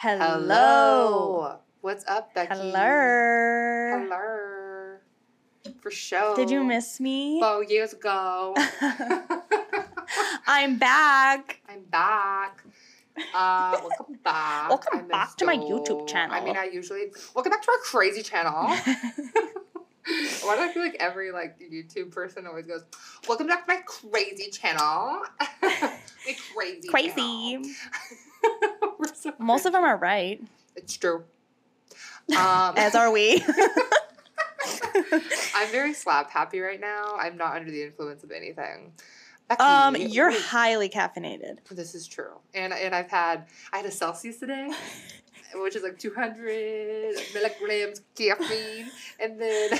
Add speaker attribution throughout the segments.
Speaker 1: Hello.
Speaker 2: Hello. What's up, Becky?
Speaker 1: Hello.
Speaker 2: Hello. For show.
Speaker 1: Did you miss me?
Speaker 2: Four years ago.
Speaker 1: I'm back.
Speaker 2: I'm back. Uh, welcome back.
Speaker 1: Welcome
Speaker 2: I
Speaker 1: back to my. YouTube channel.
Speaker 2: I mean, I usually welcome back to our crazy channel. Why do I feel like every like YouTube person always goes, "Welcome back to my crazy channel." my crazy.
Speaker 1: Crazy.
Speaker 2: Channel." We're so
Speaker 1: Most of them are right,
Speaker 2: It's true. Um,
Speaker 1: as are we.
Speaker 2: I'm very slap happy right now. I'm not under the influence of anything. Becky,
Speaker 1: um, you're
Speaker 2: wait,
Speaker 1: highly caffeinated.
Speaker 2: This is true, and and I've had I had a Celsius today, which is like 200 milligrams caffeine, and then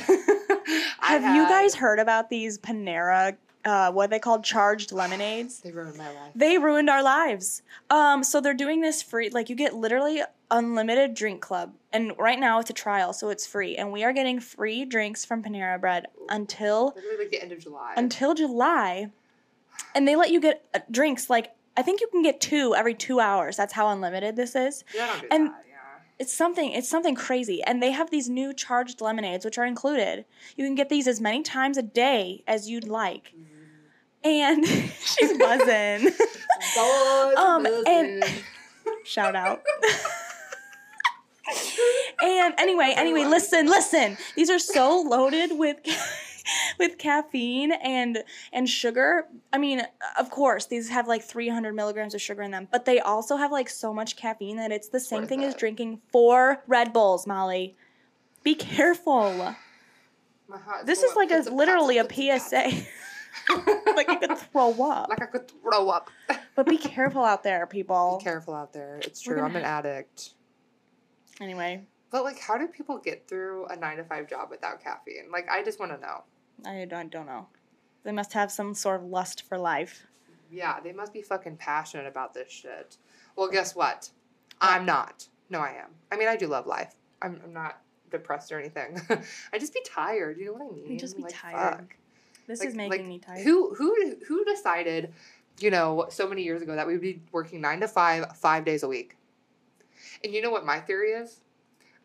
Speaker 2: I
Speaker 1: Have you guys heard about these Panera? Uh, what are they called? Charged lemonades.
Speaker 2: They ruined my life.
Speaker 1: They ruined our lives. Um, so they're doing this free. Like you get literally unlimited drink club, and right now it's a trial, so it's free. And we are getting free drinks from Panera Bread until
Speaker 2: Literally like the end of July.
Speaker 1: until July, and they let you get uh, drinks like I think you can get two every two hours. That's how unlimited this is.
Speaker 2: yeah, don't do
Speaker 1: and-
Speaker 2: that. Yeah.
Speaker 1: It's something. It's something crazy. And they have these new charged lemonades, which are included. You can get these as many times a day as you'd like. And she's buzzing. Um, and- Shout out. and anyway, anyway, listen, listen. These are so loaded with with caffeine and and sugar. I mean, of course, these have like 300 milligrams of sugar in them, but they also have like so much caffeine that it's the same
Speaker 2: Worth
Speaker 1: thing as drinking four Red Bulls, Molly. Be careful. This is like a literally a PSA. Like I could throw up.
Speaker 2: like I could throw up.
Speaker 1: But be careful out there, people.
Speaker 2: Be careful out there. It's true. I'm an addict.
Speaker 1: Anyway,
Speaker 2: But like, how do people get through a nine to five job without caffeine? Like, I just want to know.
Speaker 1: I don't, don't know. They must have some sort of lust for life.
Speaker 2: Yeah, they must be fucking passionate about this shit. Well, guess what? I'm not. No, I am. I mean, I do love life. I'm, I'm not depressed or anything. I just be tired. You know what I mean?
Speaker 1: just be
Speaker 2: Like,
Speaker 1: tired.
Speaker 2: fuck.
Speaker 1: This
Speaker 2: Like-
Speaker 1: is making
Speaker 2: like,
Speaker 1: me tired.
Speaker 2: Who who who decided, you know, so many years ago that we would be working nine to five, five days a week? And you know what my theory is?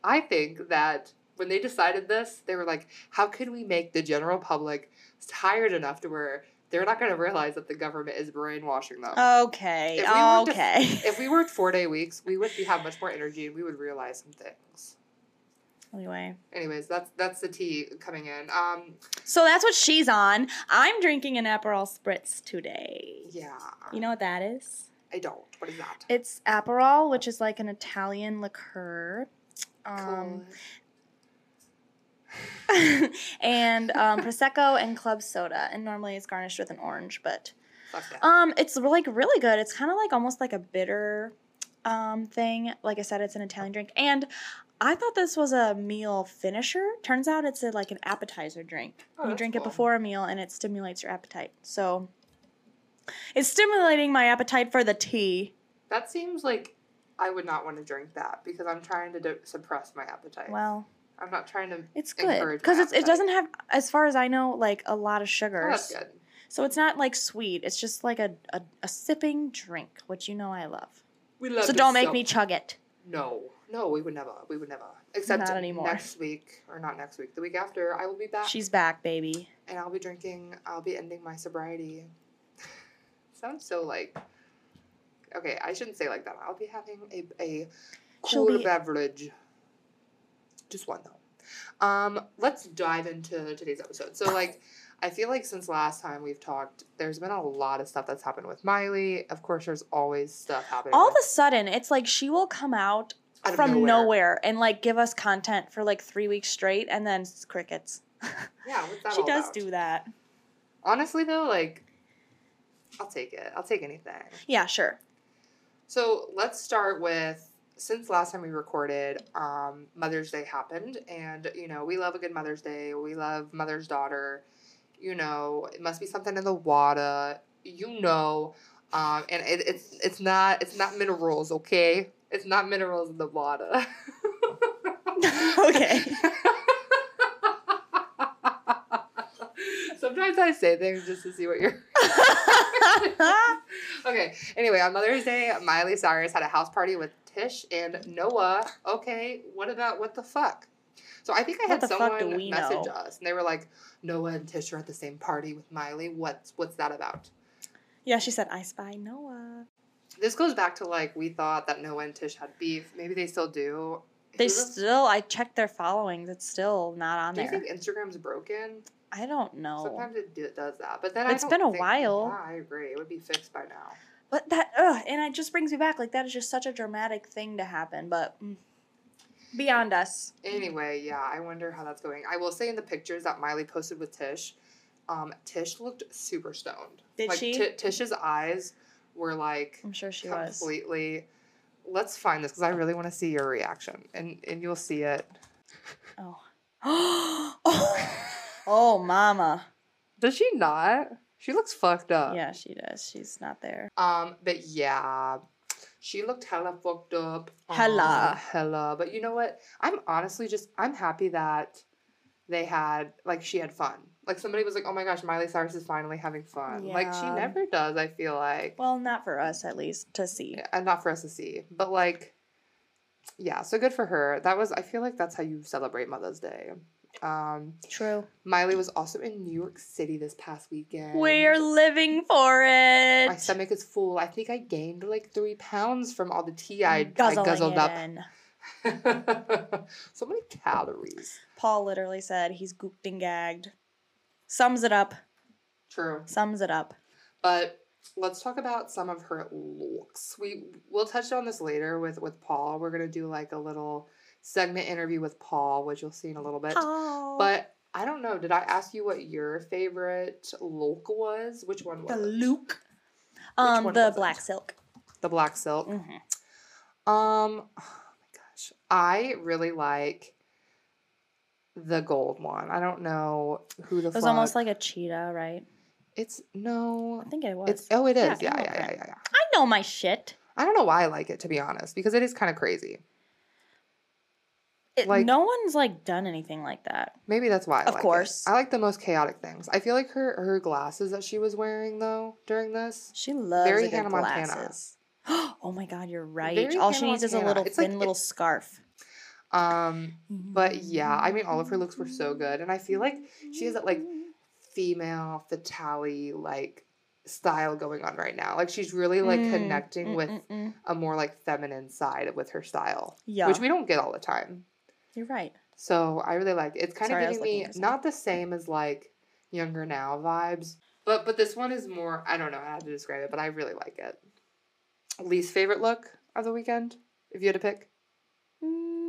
Speaker 2: I think that when they decided this, they were like, how can we make the general public tired enough to where they're not going to realize that the government is brainwashing them?
Speaker 1: Okay.
Speaker 2: If we
Speaker 1: okay.
Speaker 2: if we worked four day weeks, we would be, have much more energy and we would realize some things.
Speaker 1: Anyway,
Speaker 2: Anyways, that's that's the tea coming in. Um,
Speaker 1: so that's what she's on. I'm drinking an Aperol Spritz today.
Speaker 2: yeah,
Speaker 1: You know what that is?
Speaker 2: I don't. What is that?
Speaker 1: It's Aperol, which is like an Italian liqueur. Um,
Speaker 2: Cool.
Speaker 1: and um, prosecco and club soda, and normally it's garnished with an orange, but
Speaker 2: Fuck that.
Speaker 1: Um, it's like really good. It's kind of like almost like a bitter um thing. Like I said, it's an Italian drink, and I thought this was a meal finisher. Turns out it's a, like an appetizer drink.
Speaker 2: Oh,
Speaker 1: you drink it before a meal, and it stimulates your appetite. So it's stimulating my appetite for the tea.
Speaker 2: That seems like I would not want to drink that because I'm trying to d- suppress my appetite.
Speaker 1: Well,
Speaker 2: I'm not trying to.
Speaker 1: it's good because it doesn't have, as far as I know, like a lot of
Speaker 2: Oh, that's good.
Speaker 1: So it's not like sweet. It's just like a, a, a sipping drink, which you know I love.
Speaker 2: We love.
Speaker 1: So don't make me chug it.
Speaker 2: No, no, we would never. We would never. Except
Speaker 1: Not anymore.
Speaker 2: next week, or not next week. The week after, I will be back,
Speaker 1: She's back, baby.
Speaker 2: and I'll be drinking. I'll be ending my sobriety. Sounds so like. Okay, I shouldn't say like that. I'll be having a a
Speaker 1: She'll
Speaker 2: cool
Speaker 1: be-
Speaker 2: beverage. Just one though. Um, let's dive into today's episode. So like. I feel like since last time we've talked, there's been a lot of stuff that's happened with Miley. Of course, there's always stuff happening.
Speaker 1: all of a sudden it's like she will come out from nowhere. and like give us content for like three weeks straight and then crickets
Speaker 2: Yeah,
Speaker 1: she does
Speaker 2: about?
Speaker 1: do that
Speaker 2: Honestly, though, like, I'll take it. I'll take anything.
Speaker 1: yeah sure
Speaker 2: So let's start with since last time we recorded, um, Mother's Day happened, and you know we love a good Mother's Day. We love Mother's Daughter. You know, it must be something in the water. You know, um, and it, it's it's not it's not minerals, okay? It's not minerals in the water.
Speaker 1: Okay.
Speaker 2: Sometimes I say things just to see what you're. okay. Anyway, on Mother's Day, Miley Cyrus had a house party with Tish and Noah. Okay, what about what the fuck? So I think I had
Speaker 1: the fuck do
Speaker 2: someone message
Speaker 1: know?
Speaker 2: us, and they were like, "Noah and Tish are at the same party with Miley. What's what's that about?"
Speaker 1: Yeah, she said, I spy Noah.
Speaker 2: This goes back to like we thought that Noah and Tish had beef. Maybe they still do.
Speaker 1: They still, I checked their followings. It's still not on there.
Speaker 2: Do you think Instagram's broken?
Speaker 1: I don't know.
Speaker 2: Sometimes it do, does that, but then
Speaker 1: It's
Speaker 2: I don't
Speaker 1: been a
Speaker 2: think-
Speaker 1: while.
Speaker 2: Yeah, I agree. It would be fixed by now.
Speaker 1: But that, ugh, and it just brings me back. Like, that is just such a dramatic thing to happen. But mm, beyond us.
Speaker 2: Anyway, yeah, I wonder how that's going. I will say in the pictures that Miley posted with Tish, um, Tish looked super stoned.
Speaker 1: Did
Speaker 2: like,
Speaker 1: she?
Speaker 2: Ti- Tish's eyes were like
Speaker 1: I'm sure she was.
Speaker 2: completely. Let's find this because I really want to see your reaction, and and you'll see it.
Speaker 1: Oh. oh. Oh, mama.
Speaker 2: Does she not? She looks fucked up.
Speaker 1: Yeah, she does. She's not there.
Speaker 2: Um, but yeah, she looked hella fucked up. Um,
Speaker 1: Hella.
Speaker 2: hella. But you know what? I'm honestly just I'm happy that they had like she had fun. Like somebody was like, "Oh my gosh, Miley Cyrus is finally having fun." Like she never does. I feel like,
Speaker 1: Well, not for us, at least, to see.
Speaker 2: and not for us to see, but like, yeah. So good for her. That was. I feel like that's how you celebrate Mother's Day. Um,
Speaker 1: True.
Speaker 2: Miley was also in New York City this past weekend.
Speaker 1: We're living for it.
Speaker 2: My stomach is full. I think I gained like three pounds from all the tea I, I guzzled up. so many calories.
Speaker 1: Paul literally said he's gooped and gagged. Sums it up.
Speaker 2: True.
Speaker 1: Sums it up.
Speaker 2: But let's talk about some of her looks. We we'll touch on this later with with Paul. We're gonna do like a little segment interview with Paul, which you'll see in a little bit.
Speaker 1: Paul.
Speaker 2: But I don't know. Did I ask you what your favorite look was? Which one was
Speaker 1: the? Luke. Um, the
Speaker 2: it?
Speaker 1: black silk.
Speaker 2: The black silk.
Speaker 1: hmm
Speaker 2: Um, oh my gosh, I really like the gold one. I don't know who the
Speaker 1: It was
Speaker 2: fuck.
Speaker 1: almost like a cheetah, right?
Speaker 2: it's no.
Speaker 1: I think it was.
Speaker 2: It's oh, it is.
Speaker 1: Yeah,
Speaker 2: Yeah, yeah, yeah, yeah, yeah.
Speaker 1: I know my shit.
Speaker 2: I don't know why I like it to be honest, because it is kind of crazy.
Speaker 1: It,
Speaker 2: Like-
Speaker 1: no one's like done anything like that.
Speaker 2: Maybe that's why. I
Speaker 1: Of
Speaker 2: like it.
Speaker 1: course.
Speaker 2: I like the most chaotic things. I feel like her her glasses that she was wearing though during this.
Speaker 1: She loves
Speaker 2: Very Hannah Montana.
Speaker 1: oh my god, you're right.
Speaker 2: Very
Speaker 1: All she
Speaker 2: Hannah
Speaker 1: needs is a little
Speaker 2: It's
Speaker 1: thin
Speaker 2: it-
Speaker 1: little scarf.
Speaker 2: Um, but yeah, I mean, all of her looks were so good, and I feel like she has that like female fatale like style going on right now. Like she's really like
Speaker 1: Mm,
Speaker 2: connecting
Speaker 1: mm,
Speaker 2: with
Speaker 1: mm, mm.
Speaker 2: a more like feminine side with her style,
Speaker 1: Yeah,
Speaker 2: which we don't get all the time.
Speaker 1: you're right.
Speaker 2: So I really like it. It's kind
Speaker 1: Sorry,
Speaker 2: of giving me not the same as like younger now vibes, but but this one is more. I don't know how to describe it, but I really like it. Least favorite look of the weekend, if you had to pick.
Speaker 1: Mm,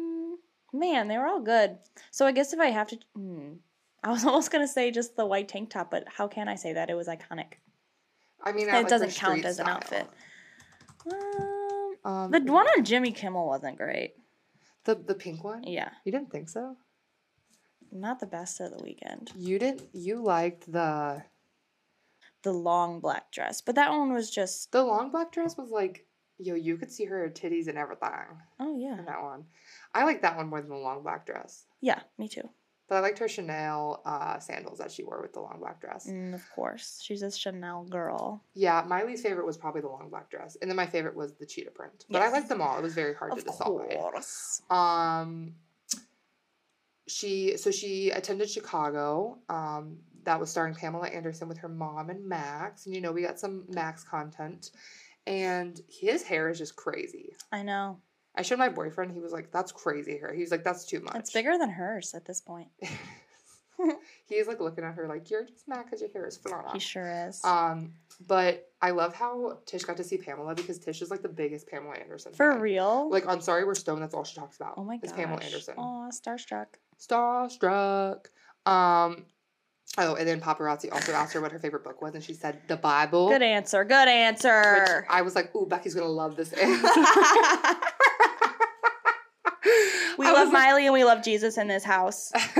Speaker 1: man, they were all good. So I guess if I have to, mm, I was almost gonna say just the white tank top, but how can I say that? It was iconic.
Speaker 2: I mean,
Speaker 1: It
Speaker 2: like,
Speaker 1: doesn't count as an
Speaker 2: style.
Speaker 1: outfit. Um,
Speaker 2: Um,
Speaker 1: the one on Jimmy Kimmel wasn't great.
Speaker 2: the the pink one.
Speaker 1: Yeah,
Speaker 2: You didn't think so?
Speaker 1: not the best of the weekend.
Speaker 2: You didn't. You liked the
Speaker 1: The long black dress, but that one was just
Speaker 2: the long black dress was like, yo, you could see her titties and everything
Speaker 1: oh yeah,
Speaker 2: in that one. I like that one more than the long black dress,
Speaker 1: yeah, me too.
Speaker 2: but I liked her Chanel uh, sandals that she wore with the long black dress.
Speaker 1: Mm, of course, she's a Chanel girl.
Speaker 2: Yeah, my least favorite was probably the long black dress, and then my favorite was the cheetah print. But I liked them all. It was very hard
Speaker 1: Of
Speaker 2: to decide.
Speaker 1: Of course.
Speaker 2: Um, she so she attended Chicago. Um, that was starring Pamela Anderson with her mom and Max, and you know we got some Max content, and his hair is just crazy.
Speaker 1: I know.
Speaker 2: I showed my boyfriend. He was like, "That's crazy hair." He was like, "That's too much."
Speaker 1: It's bigger than hers at this point.
Speaker 2: He's like looking at her like, "You're just mad because your hair is flowing
Speaker 1: He sure is.
Speaker 2: Um, but I love how Tish got to see Pamela because Tish is like the biggest Pamela Anderson.
Speaker 1: For
Speaker 2: fan.
Speaker 1: real?
Speaker 2: Like on Sorry We're Stoned, that's all she talks about.
Speaker 1: oh my
Speaker 2: is
Speaker 1: gosh.
Speaker 2: Pamela Anderson.
Speaker 1: Aw, starstruck.
Speaker 2: Starstruck. Um, oh, and then paparazzi also asked her what her favorite book was, and she said the Bible.
Speaker 1: Good answer. Good answer.
Speaker 2: I was like, "Ooh, Becky's gonna love this answer."
Speaker 1: we
Speaker 2: I
Speaker 1: love
Speaker 2: was like-
Speaker 1: Miley and we love Jesus in this house.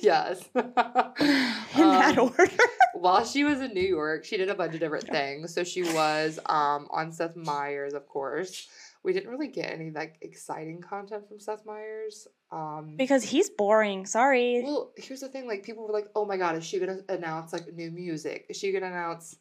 Speaker 2: yes.
Speaker 1: In that
Speaker 2: Um,
Speaker 1: order.
Speaker 2: while she was in New York, she did a bunch of different things. So she was um, on Seth Meyers, of course. We didn't really get any like exciting content from Seth Meyers. Um,
Speaker 1: Because he's boring. Sorry.
Speaker 2: well, here's the thing: like people were like, "Oh my god, is she gonna announce like new music? Is she gonna announce,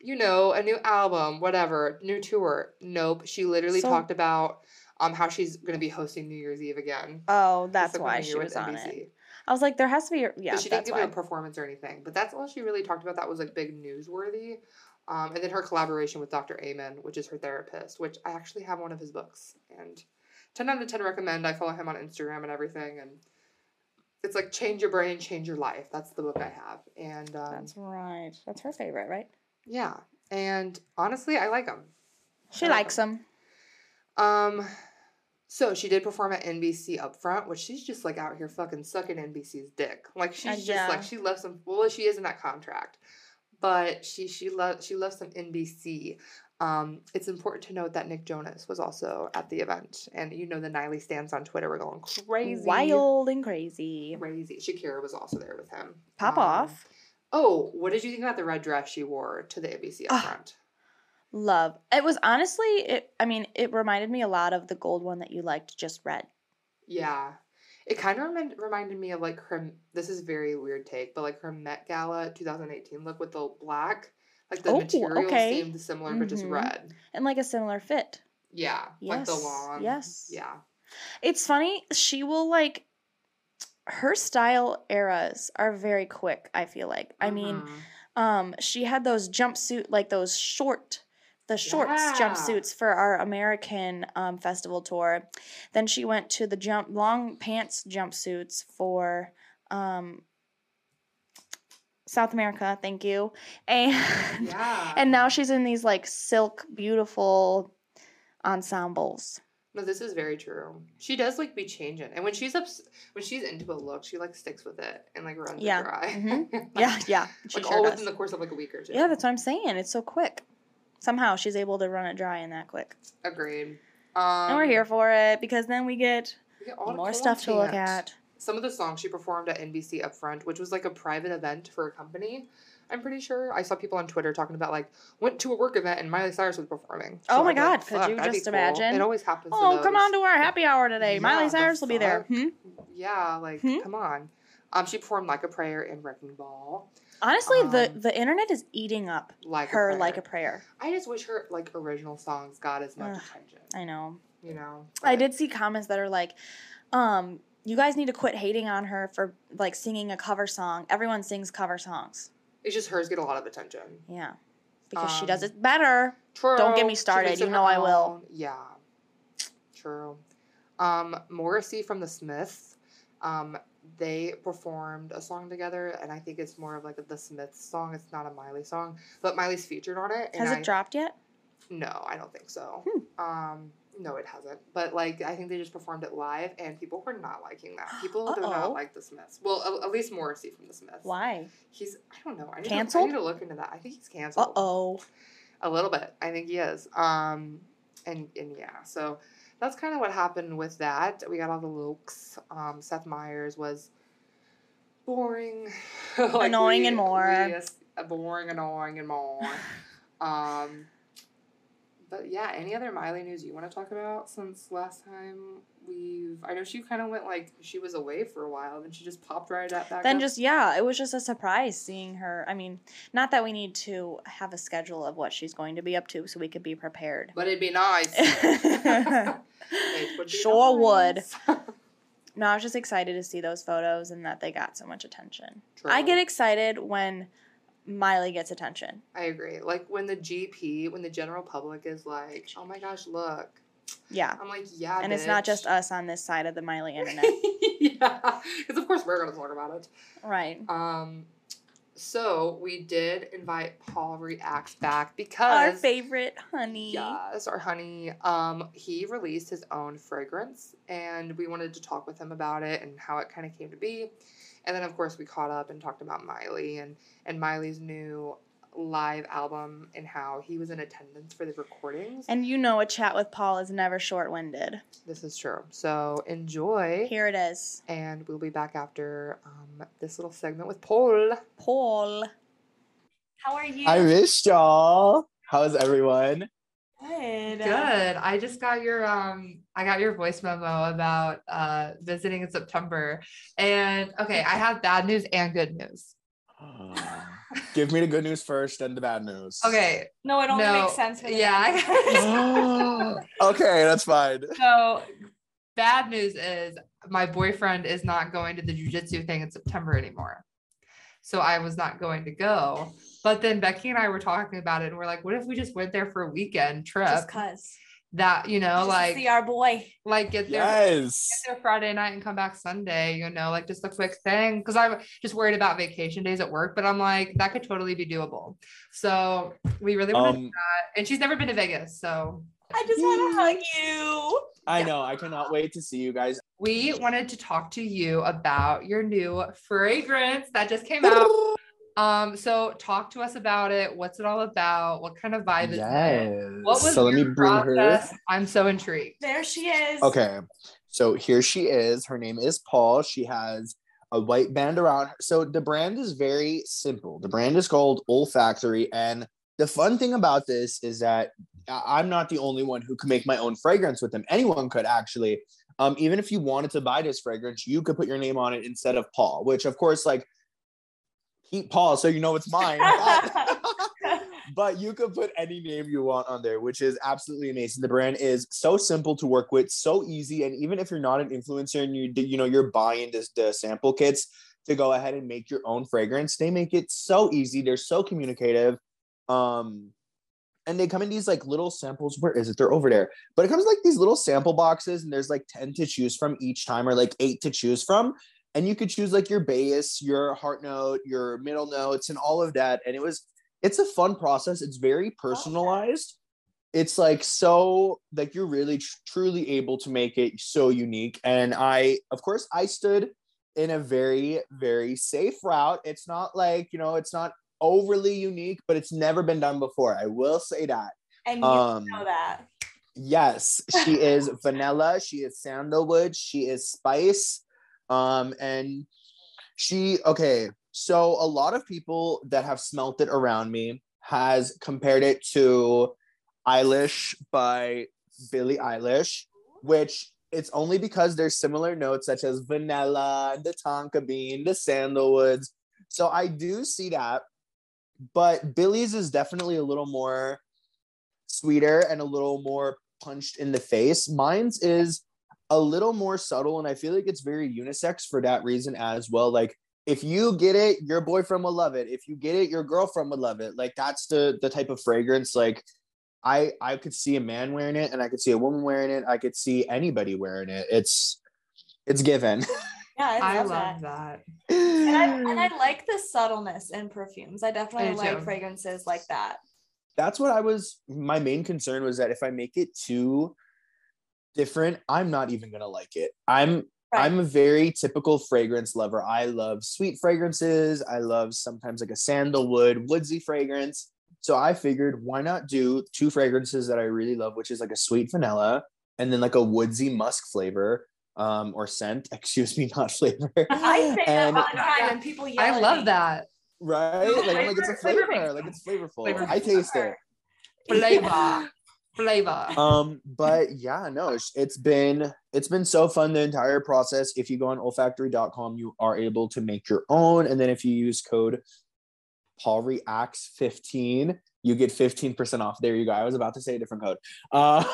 Speaker 2: you know, a new album, whatever, new tour. Nope. She literally
Speaker 1: So-
Speaker 2: talked about um how she's gonna be hosting New Year's Eve again.
Speaker 1: Oh, that's why she was on
Speaker 2: NBC.
Speaker 1: it. I was like, there has to be. Yeah,
Speaker 2: but she didn't give
Speaker 1: why.
Speaker 2: a performance or anything. But that's all she really talked about. That was like big newsworthy. Um, and then her collaboration with Dr. Amen, which is her therapist, which I actually have one of his books. And 10 out of 10 recommend. I follow him on Instagram and everything. And it's like Change Your Brain, Change Your Life. That's the book I have. And um,
Speaker 1: That's right. That's her favorite, right?
Speaker 2: yeah. And honestly, I like him.
Speaker 1: She
Speaker 2: like
Speaker 1: likes him.
Speaker 2: Um, so she did perform at NBC Upfront, which she's just like out here fucking sucking NBC's dick. Like she's
Speaker 1: Uh,
Speaker 2: just
Speaker 1: yeah.
Speaker 2: like she loves some. Well, she is in that contract, but she she loves she loves some NBC. Um, it's important to note that Nick Jonas was also at the event, and you know the Niley stands on Twitter were going crazy,
Speaker 1: Wild and crazy.
Speaker 2: crazy. Shakira was also there with him.
Speaker 1: Pop
Speaker 2: Um,
Speaker 1: off.
Speaker 2: Oh, what did you think about the red dress she wore to the NBC
Speaker 1: Ah.
Speaker 2: Upfront?
Speaker 1: Love. It was honestly, it. I mean, it reminded me a lot of the gold one that you liked, just red.
Speaker 2: Yeah. It kind of remind, reminded me of like her. This is very weird take, but like her Met Gala 2018 look with the black, like the
Speaker 1: Oh,
Speaker 2: material
Speaker 1: okay.
Speaker 2: seemed similar, but just
Speaker 1: Mhm.
Speaker 2: red.
Speaker 1: And like a similar fit.
Speaker 2: Yeah, like the long.
Speaker 1: yes.
Speaker 2: Yeah.
Speaker 1: It's funny. She will like. Her style eras are very quick. I feel like. I mean,
Speaker 2: Mhm.
Speaker 1: um, she had those jumpsuit, like those short, the shorts
Speaker 2: Yeah.
Speaker 1: jumpsuits for our American um, festival tour. Then she went to the jump long pants jumpsuits for um, South America. Thank you, and
Speaker 2: yeah.
Speaker 1: and now she's in these like silk, beautiful ensembles.
Speaker 2: no, this is very true. She does like be changing, and when she's up, when she's into a look, she like sticks with it and like runs
Speaker 1: Yeah.
Speaker 2: it dry.
Speaker 1: Mhm.
Speaker 2: Like-
Speaker 1: Yeah, yeah, she
Speaker 2: like
Speaker 1: sure
Speaker 2: all
Speaker 1: does.
Speaker 2: within the course of like a week or two.
Speaker 1: Yeah, that's what I'm saying. It's so quick. Somehow she's able to run it dry in that quick.
Speaker 2: agreed. Um,
Speaker 1: and we're here for it because then we get
Speaker 2: we get all the
Speaker 1: more stuff to look at.
Speaker 2: some of the songs she performed at NBC Upfront, which was like a private event for a company. I'm pretty sure I saw people on Twitter talking about like went to a work event and Miley Cyrus was performing.
Speaker 1: Oh my
Speaker 2: I'd be like,
Speaker 1: God, could you just imagine?
Speaker 2: It always happens.
Speaker 1: Oh, come on to our happy hour today.
Speaker 2: Yeah,
Speaker 1: Miley
Speaker 2: the
Speaker 1: Cyrus will be there. Hmm?
Speaker 2: Yeah, like
Speaker 1: Hmm?
Speaker 2: come on. Um, she performed like a prayer in Wrecking Ball.
Speaker 1: Honestly, the
Speaker 2: Um,
Speaker 1: the internet is eating up
Speaker 2: Like
Speaker 1: her
Speaker 2: a
Speaker 1: like a prayer.
Speaker 2: I just wish her like original songs got as much
Speaker 1: Ugh.
Speaker 2: attention.
Speaker 1: I know.
Speaker 2: You know.
Speaker 1: I did see comments that are like, um, you guys need to quit hating on her for like singing a cover song. Everyone sings cover songs.
Speaker 2: It's just hers get a lot of attention.
Speaker 1: Yeah. Because she does
Speaker 2: Um,
Speaker 1: it better.
Speaker 2: True.
Speaker 1: Don't get me started. You know I will.
Speaker 2: Yeah. True. Um, Morrissey from the Smiths. Um, they performed a song together, and I think it's more of like a the Smiths song. It's not a Miley song, but Miley's featured on it. And
Speaker 1: Has
Speaker 2: I,
Speaker 1: it dropped yet?
Speaker 2: No, I don't think so.
Speaker 1: Hmm.
Speaker 2: Um, no, it hasn't. But like, I think they just performed it live, and people were not liking that. People do not like the Smiths. Well, at, at least Morrissey from the Smiths.
Speaker 1: Why?
Speaker 2: He's I don't know. I need
Speaker 1: Canceled?
Speaker 2: To, I need to look into that. I think he's canceled.
Speaker 1: Uh oh.
Speaker 2: A little bit. I think he is. Um, and and yeah, so that's kind of what happened with that. We got all the looks. Um, Seth Meyers was boring, Like,
Speaker 1: Annoying and more.
Speaker 2: yes, uh, boring, annoying, and more. um, but yeah, any other Miley news you want to talk about since last time we've? I know she kind of went like she was away for a while, then she just popped right at back.
Speaker 1: Then
Speaker 2: up.
Speaker 1: just yeah, it was just a surprise seeing her. I mean, not that we need to have a schedule of what she's going to be up to so we could be prepared.
Speaker 2: But it'd be nice. It would be
Speaker 1: Sure would.
Speaker 2: nice.
Speaker 1: No, I was just excited to see those photos and that they got so much attention.
Speaker 2: True.
Speaker 1: I get excited when Miley gets attention.
Speaker 2: I agree. Like when the GP, when the general public is like, "Oh my gosh, look,"
Speaker 1: Yeah.
Speaker 2: I'm like, "Yeah,"
Speaker 1: And it's not just us on this side of the Miley internet.
Speaker 2: yeah, because of course we're gonna talk about it.
Speaker 1: right.
Speaker 2: Um, so we did invite Paul Reacts back because Our
Speaker 1: favorite honey.
Speaker 2: yes, our honey. Um, he released his own fragrance, and we wanted to talk with him about it and how it kind of came to be. And then, of course, we caught up and talked about Miley and and Miley's new live album and how he was in attendance for the recordings.
Speaker 1: And you know a chat with Paul is never short winded.
Speaker 2: This is true. So enjoy,
Speaker 1: Here it is.
Speaker 2: and we'll be back after um, this little segment with Paul.
Speaker 1: Paul. How are you?
Speaker 3: I missed y'all. How's everyone?
Speaker 1: Good.
Speaker 2: Good. I just got your um I got your voice memo about uh visiting in September. And okay, I have bad news and good news.
Speaker 3: Give me the good news first, then the bad news.
Speaker 2: Okay.
Speaker 1: No, it only
Speaker 2: No.
Speaker 1: makes sense. For
Speaker 2: Yeah.
Speaker 1: man.
Speaker 3: okay, that's fine.
Speaker 2: so bad news is my boyfriend is not going to the jujitsu thing in September anymore. So I was not going to go. But then Becky and I were talking about it and we're like, what if we just went there for a weekend trip?
Speaker 1: Just cause.
Speaker 2: that, you know,
Speaker 1: Just
Speaker 2: like
Speaker 1: see our boy.
Speaker 2: like get there
Speaker 3: Yes.
Speaker 2: get there Friday night and come back Sunday, you know, like just a quick thing. Cause I'm just worried about vacation days at work, but I'm like, that could totally be doable. So we really want to do
Speaker 3: Um,
Speaker 2: that. And she's never been to Vegas. So
Speaker 1: I just want to hug you.
Speaker 3: I know. I cannot wait to see you guys.
Speaker 2: we wanted to talk to you about your new fragrance that just came out. Um, so talk to us about it. What's it all about? What kind of vibe is it?
Speaker 3: Yes.
Speaker 2: What was
Speaker 3: so let me
Speaker 2: your
Speaker 3: bring her.
Speaker 2: process? I'm so intrigued.
Speaker 1: There she is.
Speaker 3: Okay. So here she is. Her name is Paul. She has a white band around her. So the brand is very simple. The brand is called Olfactory. And the fun thing about this is that I'm not the only one who can make my own fragrance with them. Anyone could actually. Um, even if you wanted to buy this fragrance, you could put your name on it instead of Paul, which of course, like keep Paul so you know it's mine. But- you could put any name you want on there, which is absolutely amazing. The brand is so simple to work with, so easy, and even if you're not an influencer and you you know you're buying this the sample kits to go ahead and make your own fragrance, they make it so easy. They're so communicative, um, and they come in these like little samples. Where is it? They're over there, but it comes like these little sample boxes, and there's like ten to choose from each time, or like eight to choose from. And you could choose like your bass, your heart note, your middle notes, and all of that. And it was it's a fun process. It's very personalized. It's like so like you're really tr- truly able to make it so unique. And I, of course, I stood in a very very safe route. It's not like you know, it's not overly unique, but it's never been done before. I will say that.
Speaker 1: and you
Speaker 3: Um,
Speaker 1: know that.
Speaker 3: Yes, she is vanilla. She is sandalwood. She is spice. Um, and she okay. So a lot of people that have smelt it around me has compared it to Eilish by Billie Eilish, which it's only because there's similar notes such as vanilla, the tonka bean, the sandalwoods. So I do see that, but Billie's is definitely a little more sweeter and a little more punched in the face. Mine's is a little more subtle, and I feel like it's very unisex for that reason as well. Like if you get it, your boyfriend will love it. If you get it, your girlfriend would love it. Like that's the the type of fragrance. Like I I could see a man wearing it, and I could see a woman wearing it. I could see anybody wearing it. It's it's given.
Speaker 1: Yeah, I
Speaker 2: I
Speaker 1: love,
Speaker 2: love
Speaker 1: that.
Speaker 2: that.
Speaker 1: And I, and I like the subtleness in perfumes. I definitely
Speaker 2: I
Speaker 1: like
Speaker 2: too.
Speaker 1: fragrances like that.
Speaker 3: that's what I was. My main concern was that if I make it too different, I'm not even gonna like it. I'm
Speaker 1: Right.
Speaker 3: I'm a very typical fragrance lover. I love sweet fragrances. I love sometimes like a sandalwood, woodsy fragrance. So I figured why not do two fragrances that I really love, which is like a sweet vanilla and then like a woodsy musk flavor um, or scent. Excuse me, not flavor.
Speaker 1: I say that all the time, and people yell.
Speaker 2: I
Speaker 1: at me.
Speaker 2: love that.
Speaker 3: right? Like, I'm like it's a
Speaker 2: Flavor- flavor
Speaker 3: flavor.
Speaker 2: makes
Speaker 3: Like it's flavorful.
Speaker 2: Flavor
Speaker 3: I taste it.
Speaker 2: Flavor. Flavor.
Speaker 3: um but yeah no it's, it's been it's been so fun the entire process. If you go on olfactory.com you are able to make your own and then if you use code paul reacts 15 you get 15% off. There you go i was about to say a different code. Uh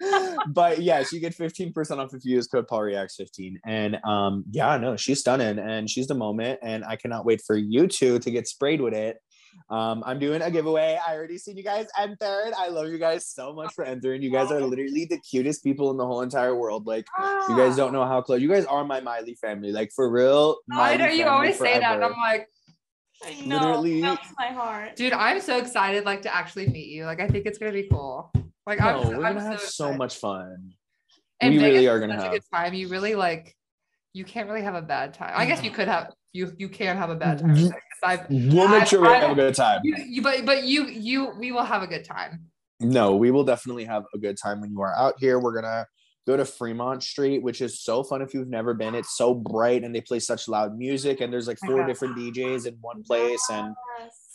Speaker 3: but yes you get 15% off if you use code paul reacts 15 and um yeah no she's stunning and she's the moment and i cannot wait for you two to get sprayed with it um, I'm doing a giveaway. I already seen you guys entered. I love you guys so much for entering. You guys are literally the cutest people in the whole entire world. Like you guys don't know how close. You guys are my Miley family. Like for real.
Speaker 2: I know you
Speaker 3: family
Speaker 2: always say that. And. I'm like,
Speaker 1: I know.
Speaker 3: Literally-
Speaker 1: melts my heart.
Speaker 2: dude, I'm so excited like to actually meet you. Like I think it's gonna be cool. Like
Speaker 3: no,
Speaker 2: I'm,
Speaker 3: we're
Speaker 2: I'm
Speaker 3: gonna have so
Speaker 2: excited.
Speaker 3: much fun.
Speaker 2: And
Speaker 3: we
Speaker 2: Vegas
Speaker 3: really are gonna
Speaker 2: have a good time. You really like you can't really have a bad time. I guess you could have you you can have a bad time. I've
Speaker 3: We'll make sure we have a good time.
Speaker 2: you, you but but you you we will have a good time.
Speaker 3: No, we will definitely have a good time when you are out here. We're gonna go to Fremont Street, which is so fun if you've never been. It's so bright and they play such loud music, and there's like four different DJs in one place, and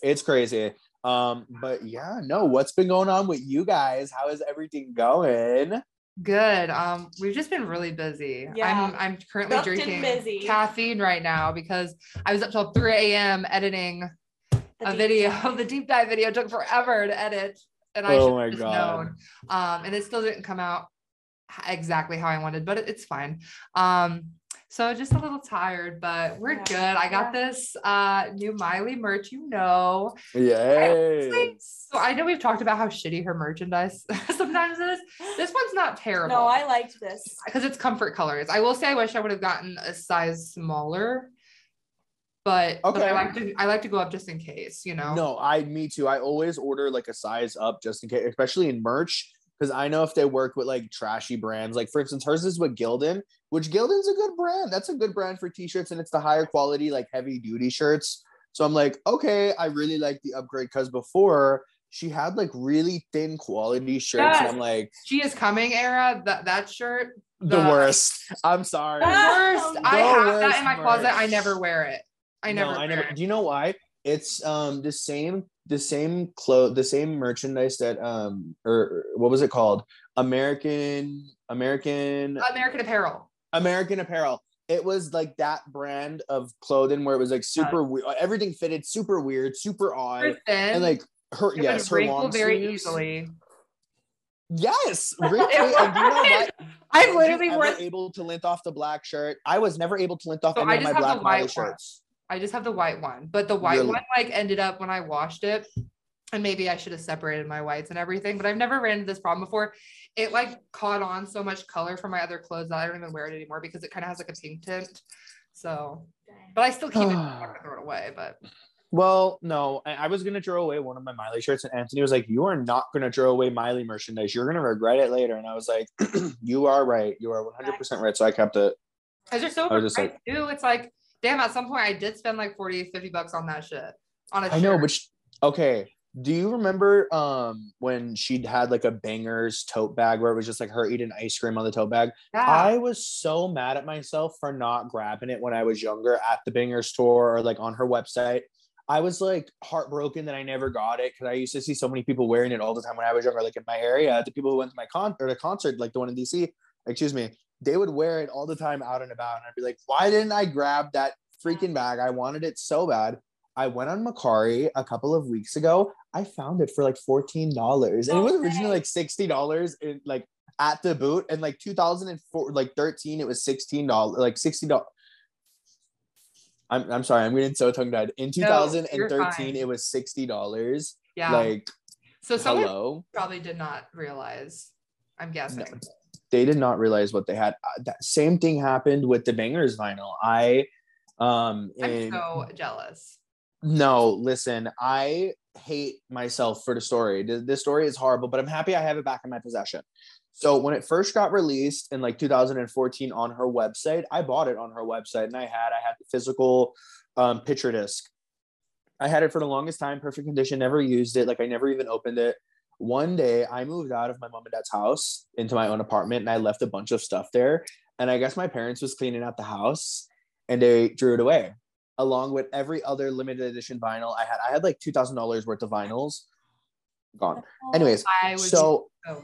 Speaker 3: it's crazy. Um, but yeah, no, what's been going on with you guys? How is everything going?
Speaker 2: Good. Um, we've just been really busy.
Speaker 1: Yeah.
Speaker 2: I'm I'm currently
Speaker 1: Booked
Speaker 2: drinking
Speaker 1: busy.
Speaker 2: caffeine right now because I was up till 3 a.m. editing
Speaker 1: The
Speaker 2: a video.
Speaker 1: dive.
Speaker 2: The deep dive video took forever to edit, and I
Speaker 3: Oh
Speaker 2: should
Speaker 3: my
Speaker 2: have just
Speaker 3: God.
Speaker 2: known. Um, and it still didn't come out exactly how I wanted, but it- it's fine. Um, so just a little tired, but we're
Speaker 1: Yeah.
Speaker 2: good. I got this uh new Miley merch, you know.
Speaker 3: Yay.
Speaker 2: So I know we've talked about how shitty her merchandise sometimes is. This one's not terrible.
Speaker 1: No, I liked this.
Speaker 2: because it's comfort colors. I will say I wish I would have gotten a size smaller, but but
Speaker 3: Okay.
Speaker 2: I like to I like to go up just in case, you know.
Speaker 3: No, I me too. I always order like a size up just in case, especially in merch, because I know if they work with like trashy brands, like for instance, hers is with Gildan, which Gildan's a good brand. That's a good brand for t-shirts, and it's the higher quality, like heavy duty shirts. So I'm like, okay, I really like the upgrade because before she had like really thin quality shirts, and I'm like,
Speaker 2: She is coming era. That that shirt.
Speaker 3: the
Speaker 2: The-
Speaker 3: worst. I'm sorry.
Speaker 2: The worst.
Speaker 1: no.
Speaker 2: I
Speaker 3: The
Speaker 2: have that in my closet. I never wear it. I never.
Speaker 3: No, I
Speaker 2: wear
Speaker 3: never.
Speaker 2: it.
Speaker 3: Do you know why? It's um the same the same clothes the same merchandise that um or what was it called? American American
Speaker 2: American Apparel.
Speaker 3: American Apparel. It was like that brand of clothing where it was like super weird. Everything fitted super weird, super odd, and like her
Speaker 2: it
Speaker 3: yes, her long
Speaker 2: very
Speaker 3: sleeves.
Speaker 2: easily.
Speaker 3: Yes, wrinkly. and you know Was
Speaker 2: literally worn.
Speaker 3: able to lint off the black shirt. I was never able to lint off
Speaker 2: So
Speaker 3: any
Speaker 2: I
Speaker 3: of my black
Speaker 2: white
Speaker 3: shirts.
Speaker 2: I just have the white one, but the white
Speaker 3: Really?
Speaker 2: one like ended up when I washed it, and maybe I should have separated my whites and everything. But I've never ran into this problem before. It like caught on so much color from my other clothes that I don't even wear it anymore because it kind of has like a pink tint. So, but I still keep it. I'm not gonna throw it away, but
Speaker 3: Well, no, I, I was gonna throw away one of my Miley shirts, and Anthony was like, "You are not gonna throw away Miley merchandise. You're gonna regret it later." And I was like, "You are right. You are 100 percent right." So I kept it.
Speaker 2: because they're so
Speaker 3: I was just
Speaker 2: overpriced too. It's like, damn, at some point I did spend like 40, 50 bucks on that shit. On a
Speaker 3: I know,
Speaker 2: shirt.
Speaker 3: but sh- okay. Do you remember um when she had like a Bangerz tote bag where it was just like her eating ice cream on the tote bag?
Speaker 2: yeah.
Speaker 3: I was so mad at myself for not grabbing it when I was younger at the Banger store or like on her website. I was like heartbroken that I never got it because I used to see so many people wearing it all the time when I was younger. Like in my area, the people who went to my con or the concert, like the one in DC, excuse me, they would wear it all the time out and about. And I'd be like, why didn't I grab that freaking bag? I wanted it so bad. I went on Mercari a couple of weeks ago. I found it for like $14. And it was originally like $60 in like at the boot and like 2004 like 13 it was $16 like $60 I'm, I'm sorry i'm getting so tongue tied in 2013
Speaker 2: fine.
Speaker 3: it was $60
Speaker 2: yeah.
Speaker 3: like
Speaker 2: so someone
Speaker 3: hello
Speaker 2: probably did not realize. I'm guessing.
Speaker 3: No. They did not realize what they had. Uh, that same thing happened with the Bangerz vinyl. I um
Speaker 2: I'm so jealous.
Speaker 3: no listen i hate myself for the story. The story is horrible but i'm happy i have it back in my possession. So when it first got released in like 2014 on her website i bought it on her website and i had i had the physical um, picture disc. I had it for the longest time perfect condition never used it like i never even opened it one day i moved out of my mom and dad's house into my own apartment and i left a bunch of stuff there and i guess my parents was cleaning out the house and they drew it away along with every other limited edition vinyl I had. I had like two thousand dollars worth of vinyls gone. Oh, Anyways,
Speaker 2: I would
Speaker 3: so
Speaker 2: so.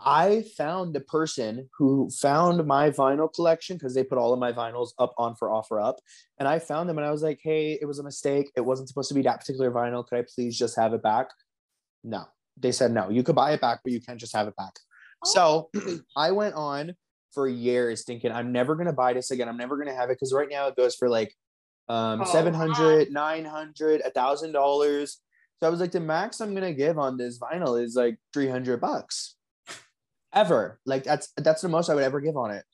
Speaker 3: I found the person who found my vinyl collection because they put all of my vinyls up on for OfferUp, and I found them and I was like, "Hey, it was a mistake. It wasn't supposed to be that particular vinyl. Could I please just have it back?" No, they said no. You could buy it back, but you can't just have it back. So I went on for years thinking I'm never gonna buy this again. I'm never gonna have it because right now it goes for like um
Speaker 2: Oh,
Speaker 3: 700 900 a thousand dollars so i was like the max i'm gonna give on this vinyl is like 300 bucks ever like that's that's the most i would ever give on it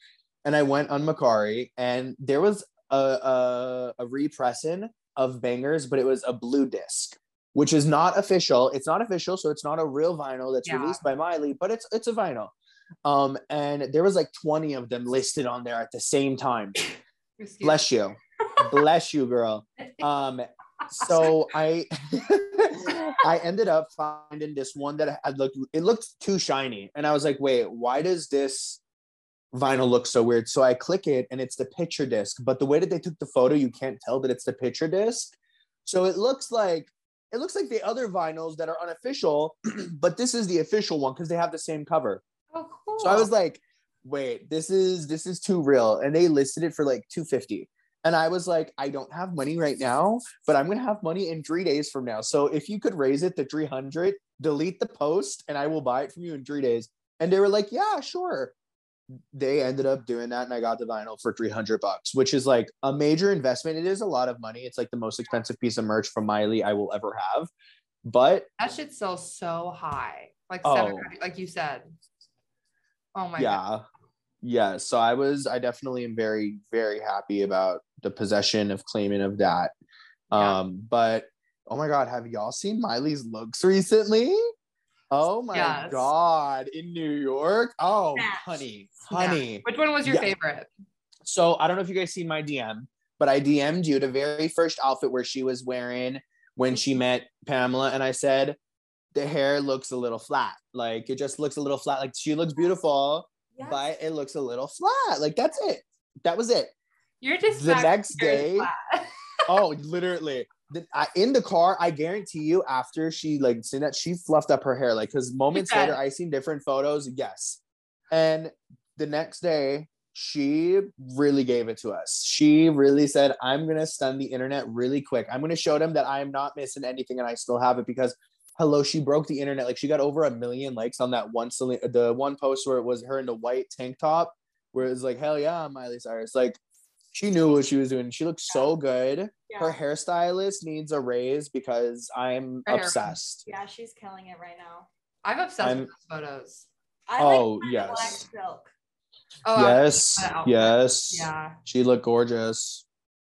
Speaker 3: and i went on Mercari and there was a a, a repressing of Bangerz but it was a blue disc which is not official. It's not official so it's not a real vinyl that's
Speaker 2: Yeah.
Speaker 3: released by miley but it's it's a vinyl. Um and there was like 20 of them listed on there at the same time.
Speaker 2: Excuse
Speaker 3: bless you. Bless you girl. Um so i i ended up finding this one that had looked it looked too shiny. And i was like wait why does this vinyl look so weird? So i click it and it's the picture disc but the way that they took the photo you can't tell that it's the picture disc. So it looks like it looks like the other vinyls that are unofficial but this is the official one because they have the same cover
Speaker 2: Oh, cool.
Speaker 3: So I was like, wait, this is this is too real. And they listed it for like 250. And I was like, I don't have money right now, but I'm gonna have money in three days from now. So if you could raise it to 300, delete the post and I will buy it from you in three days. And they were like, yeah, sure. They ended up doing that, and I got the vinyl for 300 bucks, which is like a major investment. It is a lot of money. It's like the most expensive piece of merch from Miley I will ever have. But
Speaker 2: that shit sells so high. Like
Speaker 3: Oh.
Speaker 2: 700, like you said. Oh my god.
Speaker 3: yeah yeah so i was i definitely am very very happy about the possession of claiming of that
Speaker 2: Yeah.
Speaker 3: um but oh my god have y'all seen miley's looks recently oh my
Speaker 2: Yes.
Speaker 3: god in new york oh
Speaker 1: Snatch.
Speaker 3: honey
Speaker 2: Snatch.
Speaker 3: honey
Speaker 2: Which one was your
Speaker 3: Yeah.
Speaker 2: favorite?
Speaker 3: so i don't know if you guys seen my dm but i dm'd you the very first outfit where she was wearing when she met pamela and i said the hair looks a little flat like it just looks a little flat like she looks beautiful
Speaker 1: Yes.
Speaker 3: but it looks a little flat. Like that's it. That was it.
Speaker 2: You're just
Speaker 3: The next day- Oh, literally. I, in the car, I guarantee you, after she like seen that, she fluffed up her hair. Like, because moments
Speaker 2: did.
Speaker 3: later, I seen different photos. Yes, and the next day, she really gave it to us. She really said, "I'm gonna stun the internet really quick. I'm gonna show them that I am not missing anything, and I still have it because." Hello, she broke the internet. Like she got over a million likes on that one the one post where it was her in the white tank top, where it was like, "Hell yeah, Miley Cyrus!" Like she knew what she was doing. She looked so good
Speaker 1: Yeah.
Speaker 3: her hairstylist needs a raise because I'm
Speaker 2: Her hair-
Speaker 3: obsessed.
Speaker 1: yeah, she's killing it right now.
Speaker 2: I'm obsessed
Speaker 3: I'm-
Speaker 2: with those photos.
Speaker 1: I
Speaker 3: Oh,
Speaker 1: like
Speaker 3: yes.
Speaker 1: black silk.
Speaker 2: Oh
Speaker 3: yes, yes.
Speaker 2: yeah.
Speaker 3: She looked gorgeous.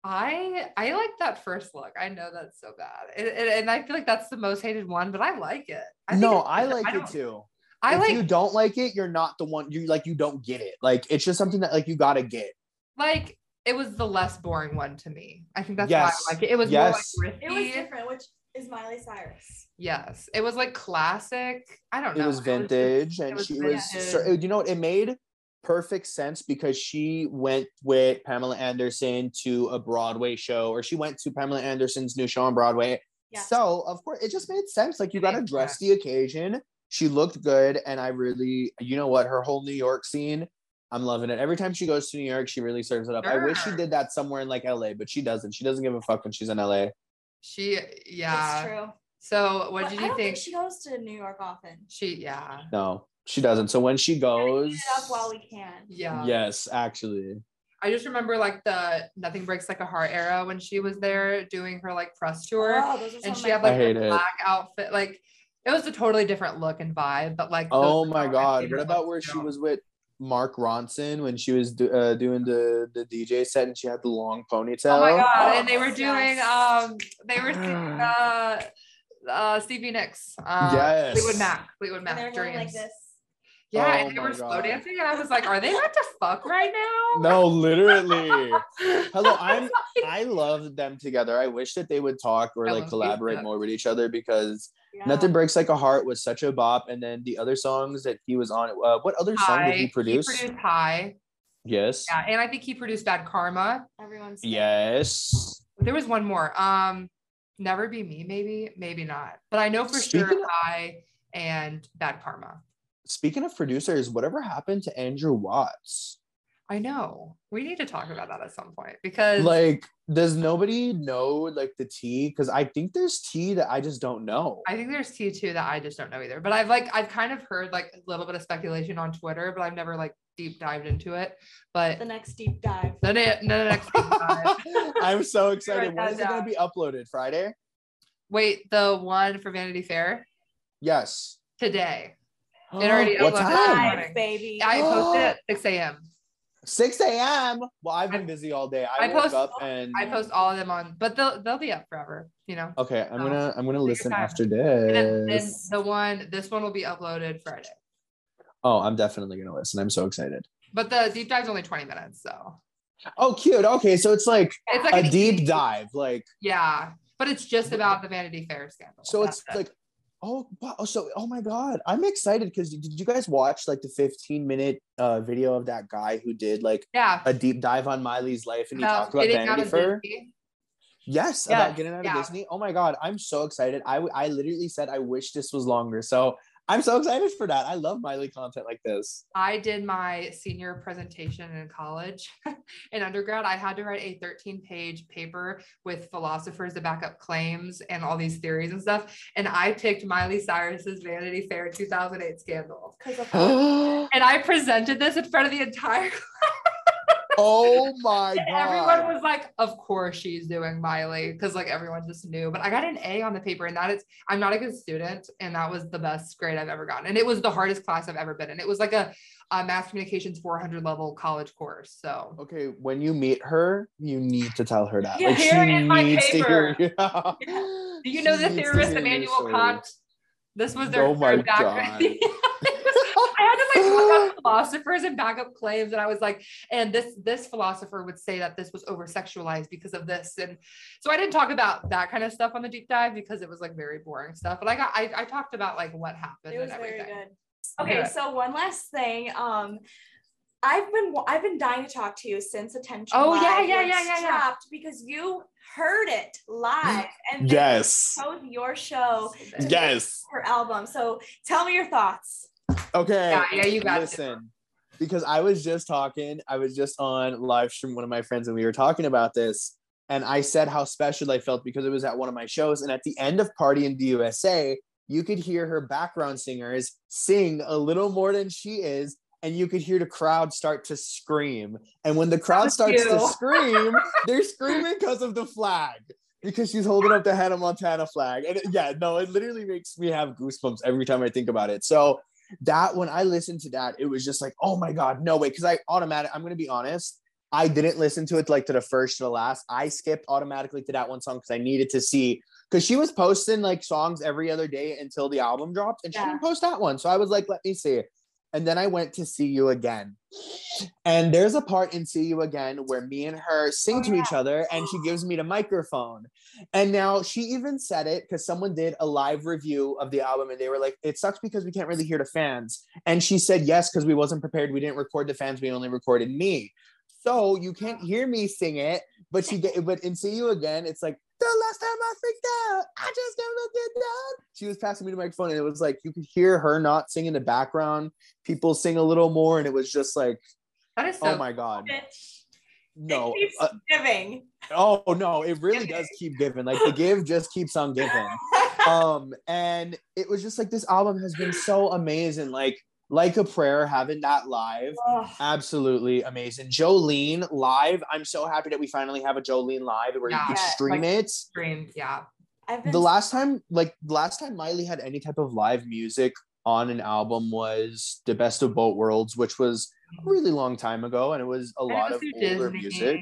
Speaker 2: I I like that first look. I know that's so bad, and, and, and I feel like that's the most hated one, but I like it. I think
Speaker 3: no, I
Speaker 2: good.
Speaker 3: like it too.
Speaker 2: I
Speaker 3: if
Speaker 2: like
Speaker 3: you don't like it, you're not the one. You like you don't get it. Like it's just something that like you gotta get.
Speaker 2: like it was the less boring one to me. I think that's
Speaker 3: Yes.
Speaker 2: why I like it. It was
Speaker 3: Yes.
Speaker 2: more like
Speaker 1: It was different, which is Miley Cyrus.
Speaker 2: Yes, it was like classic. I don't know.
Speaker 3: It was
Speaker 2: just-
Speaker 3: vintage, and
Speaker 2: was
Speaker 3: she was.
Speaker 2: vintage.
Speaker 3: so- oh, you know what? It made perfect sense because she went with Pamela Anderson to a Broadway show, or she went to Pamela Anderson's new show on Broadway.
Speaker 1: Yeah.
Speaker 3: So of course, it just made sense. Like you got to dress
Speaker 2: sense.
Speaker 3: the occasion. She looked good, and I really, you know what, her whole New York scene. I'm loving it. Every time she goes to New York, she really serves it up. I wish she did that somewhere in like LA, but she doesn't. She doesn't give a fuck when she's in LA.
Speaker 2: she. Yeah.
Speaker 1: It's true.
Speaker 2: So what
Speaker 1: But
Speaker 2: did
Speaker 1: I
Speaker 2: you
Speaker 1: don't
Speaker 2: think?
Speaker 1: she goes to New York often.
Speaker 2: She yeah.
Speaker 3: No, she doesn't. So when she goes,
Speaker 1: Eat up while we can.
Speaker 2: Yeah.
Speaker 3: yes, actually,
Speaker 2: I just remember like the Nothing Breaks Like a Heart era when she was there doing her like press tour.
Speaker 1: Oh, those are
Speaker 2: and she had like
Speaker 3: a hate
Speaker 2: the
Speaker 3: it.
Speaker 2: black outfit. Like it was a totally different look and vibe, but like
Speaker 3: Oh my
Speaker 2: my
Speaker 3: god! What about
Speaker 2: looks
Speaker 3: where she was with Mark Ronson when she was do, uh, doing the the DJ set and she had the long ponytail?
Speaker 2: Oh my god! And they were doing
Speaker 1: yes.
Speaker 2: um they were singing uh uh Stevie Nicks. Uh,
Speaker 3: Yes.
Speaker 2: Fleetwood Mac. Fleetwood Mac.
Speaker 1: they're like
Speaker 2: Dreams.
Speaker 1: this.
Speaker 2: Yeah,
Speaker 3: Oh
Speaker 2: and they
Speaker 3: my
Speaker 2: were slow dancing, and I was like, "Are they about to fuck right now?"
Speaker 3: No, literally. Hello, I'm. I love them together. I wish that they would talk or
Speaker 2: I
Speaker 3: like collaborate more with each other because
Speaker 1: Yeah.
Speaker 3: Nothing Breaks Like a Heart was such a bop, and then the other songs that he was on. Uh, what other song
Speaker 2: High.
Speaker 3: did he produce?
Speaker 2: He produced High.
Speaker 3: yes.
Speaker 2: Yeah, and I think he produced Bad Karma.
Speaker 1: Everyone's
Speaker 3: Yes.
Speaker 2: There was one more. Um, Never Be Me, maybe, maybe not. But I know for
Speaker 3: Speaking
Speaker 2: sure
Speaker 3: of-
Speaker 2: High and Bad Karma.
Speaker 3: Speaking of producers, whatever happened to Andrew Watts?
Speaker 2: I know. We need to talk about that at some point because
Speaker 3: Like, does nobody know like the tea? Because I think there's tea that I just don't know.
Speaker 2: I think there's tea too that I just don't know either. But I've like I've kind of heard like a little bit of speculation on Twitter, but I've never like deep dived into it. But
Speaker 1: the next deep dive.
Speaker 2: the, ne- the next deep dive.
Speaker 3: I'm so excited.
Speaker 2: Write
Speaker 3: When
Speaker 2: that
Speaker 3: is it gonna be uploaded? Friday?
Speaker 2: Wait, the one for Vanity Fair
Speaker 3: Yes.
Speaker 2: today. It already
Speaker 3: what
Speaker 2: uploaded.
Speaker 3: time?
Speaker 1: Dive, baby.
Speaker 2: I posted at 6 a.m.
Speaker 3: 6 a.m. Well, I've been busy all day. I,
Speaker 2: I
Speaker 3: woke
Speaker 2: post-
Speaker 3: up and
Speaker 2: I post all of them on, but they'll they'll be up forever, you know.
Speaker 3: okay. I'm gonna um, I'm gonna listen after this.
Speaker 2: And then, then the one, this one will be uploaded Friday.
Speaker 3: Oh, I'm definitely gonna listen. I'm so excited.
Speaker 2: But the deep dive's only 20 minutes, so
Speaker 3: Oh, cute. Okay, so it's like
Speaker 2: it's like
Speaker 3: a deep
Speaker 2: easy-
Speaker 3: dive. Like
Speaker 2: Yeah, but it's just about the Vanity Fair scandal.
Speaker 3: so,
Speaker 2: That's
Speaker 3: it's
Speaker 2: it.
Speaker 3: like. Oh, wow. So, oh my God. I'm excited because did you guys watch like the 15 minute uh, video of that guy who did like
Speaker 2: yeah.
Speaker 3: a deep dive on Miley's life and he talked about Vanity Fair? Yes,
Speaker 2: Yes,
Speaker 3: about getting out
Speaker 2: yeah.
Speaker 3: of Disney. Oh my god, I'm so excited. I I literally said I wish this was longer. So I'm so excited for that. I love Miley content like this.
Speaker 2: I did my senior presentation in college. in undergrad, I had to write a 13 page paper with philosophers to back up claims and all these theories and stuff. And I picked Miley Cyrus's Vanity Fair 2008 scandal. And I presented this in front of the entire class.
Speaker 3: Oh my god.
Speaker 2: everyone was like, of course she's doing Miley, because like everyone just knew. But I got an A on the paper, and that is I'm not a good student, and that was the best grade I've ever gotten. And it was the hardest class I've ever been in. It was like a, a mass communications 400 level college course. So
Speaker 3: Okay, when you meet her, you need to tell her that.
Speaker 2: Yeah, here in my
Speaker 3: needs to hear-
Speaker 2: paper.
Speaker 3: Yeah.
Speaker 2: do you know the theorist Immanuel. Kant? This was their
Speaker 3: Oh my
Speaker 2: third background. I had to like look up philosophers and back up claims, and I was like, and this this philosopher would say that this was over sexualized because of this, and so I didn't talk about that kind of stuff on the deep dive because it was like very boring stuff. But I got I, I talked about like what happened
Speaker 1: It was very good.
Speaker 4: Okay,
Speaker 2: Yeah.
Speaker 4: so one last thing. Um, I've been I've been dying to talk to you since attention.
Speaker 2: Oh, yeah,
Speaker 4: Live
Speaker 2: yeah, yeah, yeah, yeah.
Speaker 4: because you heard it live and
Speaker 3: Yes.
Speaker 4: chose your show.
Speaker 3: Yes.
Speaker 4: her album. So tell me your thoughts.
Speaker 3: Okay.
Speaker 2: Yeah, yeah, you got.
Speaker 3: Listen, because I was just talking, I was just on live stream one of my friends, and we were talking about this. And I said how special I felt because it was at one of my shows. And at the end of Party in the USA, you could hear her background singers sing a little more than she is. And you could hear the crowd start to scream. And when the crowd starts to scream, they're screaming because of the flag. Because she's holding up the Hannah Montana flag. And it- yeah, no, it literally makes me have goosebumps every time I think about it. So that when I listened to that, it was just like, oh my God, no way. Cause I automatic, I'm gonna be honest. I didn't listen to it like to the first to the last. I skipped automatically to that one song because I needed to see because she was posting like songs every other day until the album dropped, and she didn't post that one. So I was like, let me see. And then I went to see you again. And there's a part in See You Again where me and her sing
Speaker 4: Oh,
Speaker 3: to each other and she gives me the microphone. And now she even said it because someone did a live review of the album and they were like, it sucks because we can't really hear the fans. And she said, yes, because we wasn't prepared. We didn't record the fans. We only recorded me. So you can't hear me sing it, but she get but in See You Again, it's like the last time I freaked out, I just never did that. She was passing me the microphone and it was like you could hear her not sing in the background. People sing a little more, and it was just like,
Speaker 2: That is so
Speaker 3: oh my god.
Speaker 4: Bitch.
Speaker 3: No.
Speaker 4: It keeps
Speaker 3: uh,
Speaker 4: giving.
Speaker 3: oh no, it really does keep giving. Like the give just keeps on giving. um and it was just like this album has been so amazing like like a prayer having that live
Speaker 4: Ugh.
Speaker 3: absolutely amazing jolene live i'm so happy that we finally have a jolene live where you can stream
Speaker 2: like-
Speaker 3: it
Speaker 2: Stream, yeah.
Speaker 3: The last time like last time miley had any type of live music on an album was the best of both worlds which was a really long time ago and it was a
Speaker 2: And
Speaker 3: lot
Speaker 2: was
Speaker 3: of older
Speaker 2: Disney.
Speaker 3: music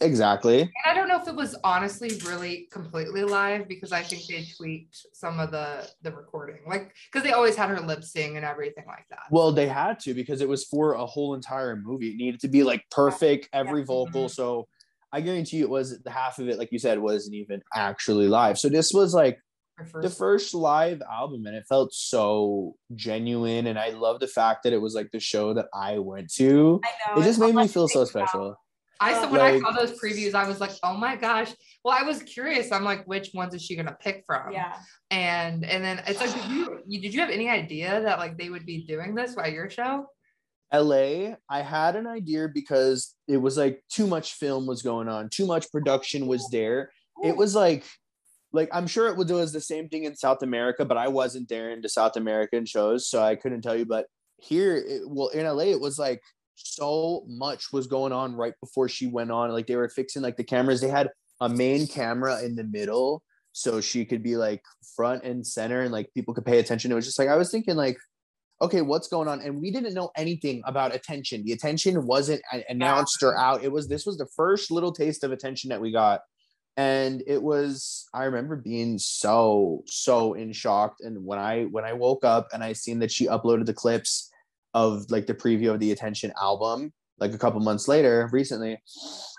Speaker 3: exactly
Speaker 2: And I don't know if it was honestly really completely live because I think they tweaked some of the the recording, like because they always had her lip sing and everything like that.
Speaker 3: Well, they had to because it was for a whole entire movie. It needed to be like perfect, every
Speaker 4: Yeah.
Speaker 3: vocal.
Speaker 2: Mhm.
Speaker 3: So I guarantee you it was the half of it, like you said, wasn't even actually live. So this was like
Speaker 2: Her
Speaker 3: the
Speaker 2: first-
Speaker 3: first live album, and it felt so genuine. And I love the fact that it was like the show that I went to.
Speaker 4: I know.
Speaker 3: It just made me feel so
Speaker 4: think about.
Speaker 3: special.
Speaker 2: I saw when I saw those previews, I was like, oh my gosh. Well, I was curious. I'm like, which ones is she gonna pick from?
Speaker 4: Yeah.
Speaker 2: And and then it's like, did you, you did you have any idea that like they would be doing this by your show?
Speaker 3: LA, I had an idea because it was like too much film was going on, too much production was there. It was like, like I'm sure it was the same thing in South America, but I wasn't there in the South American shows, so I couldn't tell you. But here, it, well, in LA, it was like so much was going on right before she went on. Like they were fixing like the cameras. They had a main camera in the middle, so she could be like front and center, and like people could pay attention. It was just like I was thinking like okay, what's going on? And we didn't know anything about attention. The attention wasn't announced or out. It was this was the first little taste of attention that we got. And it was, I remember being so, so in shock. And when I when I woke up and I seen that she uploaded the clips of like the preview of the attention album, like a couple months later, recently.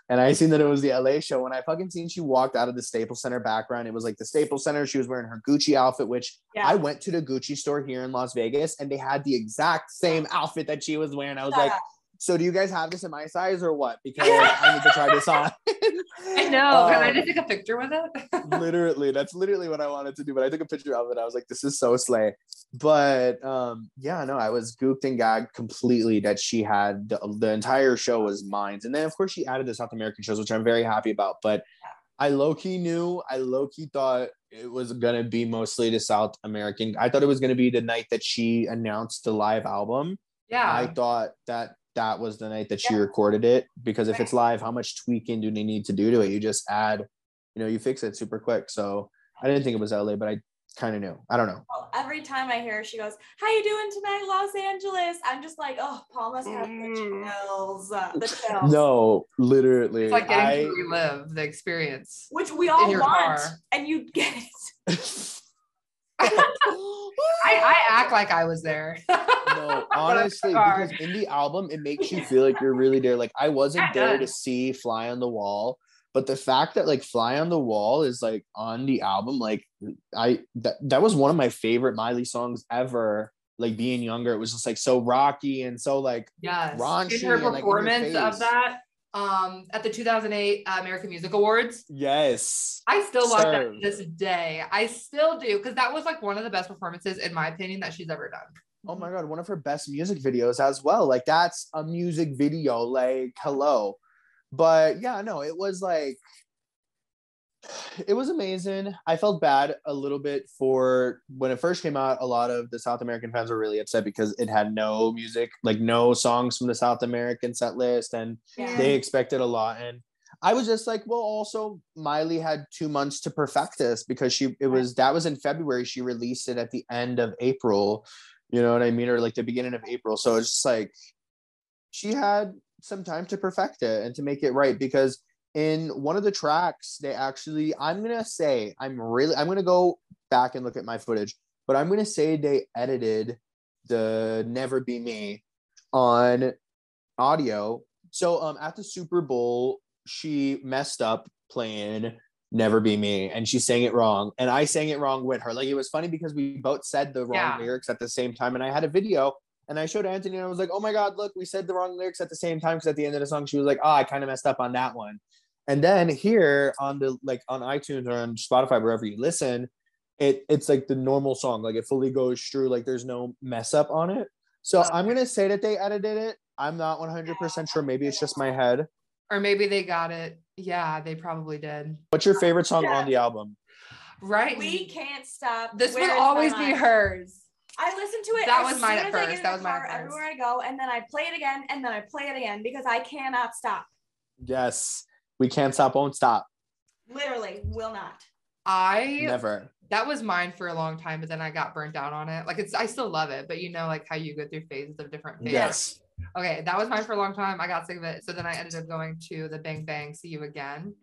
Speaker 3: And I seen that it was the LA show. When I fucking seen she walked out of the Staples Center background, it was like the Staples Center. She was wearing her Gucci outfit, which
Speaker 4: Yeah.
Speaker 3: I went to the Gucci store here in Las Vegas and they had the exact same outfit that she was wearing. I was like, So do you guys have this in my size or what? Because I need to try this on.
Speaker 2: I know. Can I
Speaker 3: Um,
Speaker 2: just take a picture with it?
Speaker 3: literally that's literally what i wanted to do but i took a picture of it i was like this is so slay but um yeah no i was gooped and gagged completely that she had the, the entire show was mine and then of course she added the south american shows which i'm very happy about but i low-key knew i low-key thought it was gonna be mostly the south american i thought it was gonna be the night that she announced the live album
Speaker 2: yeah.
Speaker 3: i thought that that was the night that she
Speaker 4: Yeah.
Speaker 3: recorded it because if
Speaker 4: Right.
Speaker 3: it's live how much tweaking do they need to do to it you just add you know you fix it super quick so i didn't think it was la but i kind of knew i don't know
Speaker 4: Well, every time I hear her, she goes, "How you doing tonight, Los Angeles?" I'm just like, "Oh, Paul must have the
Speaker 2: Mm.
Speaker 4: chills, uh, the chills."
Speaker 3: no literally
Speaker 2: it's like getting
Speaker 3: I,
Speaker 2: to relive the experience.
Speaker 4: which we all want,
Speaker 2: car.
Speaker 4: and you get it.
Speaker 2: I, I act like I was there.
Speaker 3: no honestly because in the album it makes you feel like you're really there. Like i wasn't
Speaker 2: it
Speaker 3: there to see fly on the wall but the fact that like fly on the wall is like on the album like i that, that was one of my favorite miley songs ever. Like being younger it was just like so rocky and so like
Speaker 2: Yes.
Speaker 3: Raunchy
Speaker 2: In her
Speaker 3: and, like, in
Speaker 2: performance of that um, at the 2008 American Music Awards,
Speaker 3: yes
Speaker 2: I still watch that to this day. I still do because that was like one of the best performances, in my opinion, that she's ever done.
Speaker 3: Oh my god, one of her best music videos as well. Like that's a music video, like hello. But yeah, no, it was like it was amazing. I felt bad a little bit for when it first came out. A lot of the South American fans were really upset because it had no music, like no songs from the South American set list, and
Speaker 4: Yeah.
Speaker 3: they expected a lot. And I was just like, well, also Miley had two months to perfect this because she it was that was in February. She released it at the end of April. You know what I mean? Or like the beginning of April. So it's just like she had some time to perfect it and to make it right because in one of the tracks they actually i'm gonna say i'm really i'm gonna go back and look at my footage but i'm gonna say they edited the never be me on audio so um at the super bowl she messed up playing never be me and she sang it wrong and i sang it wrong with her like it was funny because we both said the wrong
Speaker 2: Yeah.
Speaker 3: lyrics at the same time and i had a video and I showed Anthony and I was like, oh my God, look, we said the wrong lyrics at the same time. Cause at the end of the song, she was like, oh, I kind of messed up on that one. And then here on the like on iTunes or on Spotify, wherever you listen, it it's like the normal song. Like it fully goes through, like there's no mess up on it. So
Speaker 2: Okay.
Speaker 3: I'm gonna say that they edited it. I'm not 100% sure. Maybe it's just my head.
Speaker 2: Or maybe they got it. Yeah, they probably did.
Speaker 3: What's your favorite song
Speaker 4: Yeah.
Speaker 3: on the album?
Speaker 2: Right?
Speaker 4: We can't stop.
Speaker 2: this
Speaker 4: Where
Speaker 2: will always be hers.
Speaker 4: I listen to it.
Speaker 2: That was mine at
Speaker 4: as I get
Speaker 2: first. That was mine
Speaker 4: car,
Speaker 2: at.
Speaker 4: Everywhere I go, and then I play it again, and then I play it again because I cannot stop.
Speaker 3: Yes. We can't stop, won't stop.
Speaker 4: Literally, will not.
Speaker 2: I
Speaker 3: Never.
Speaker 2: that was mine for a long time, but then I got burnt out on it. Like it's I still love it, but you know, like how you go through phases of different phases.
Speaker 3: Yes.
Speaker 2: Okay, that was mine for a long time. I got sick of it. So then I ended up going to the Bang Bang See You Again.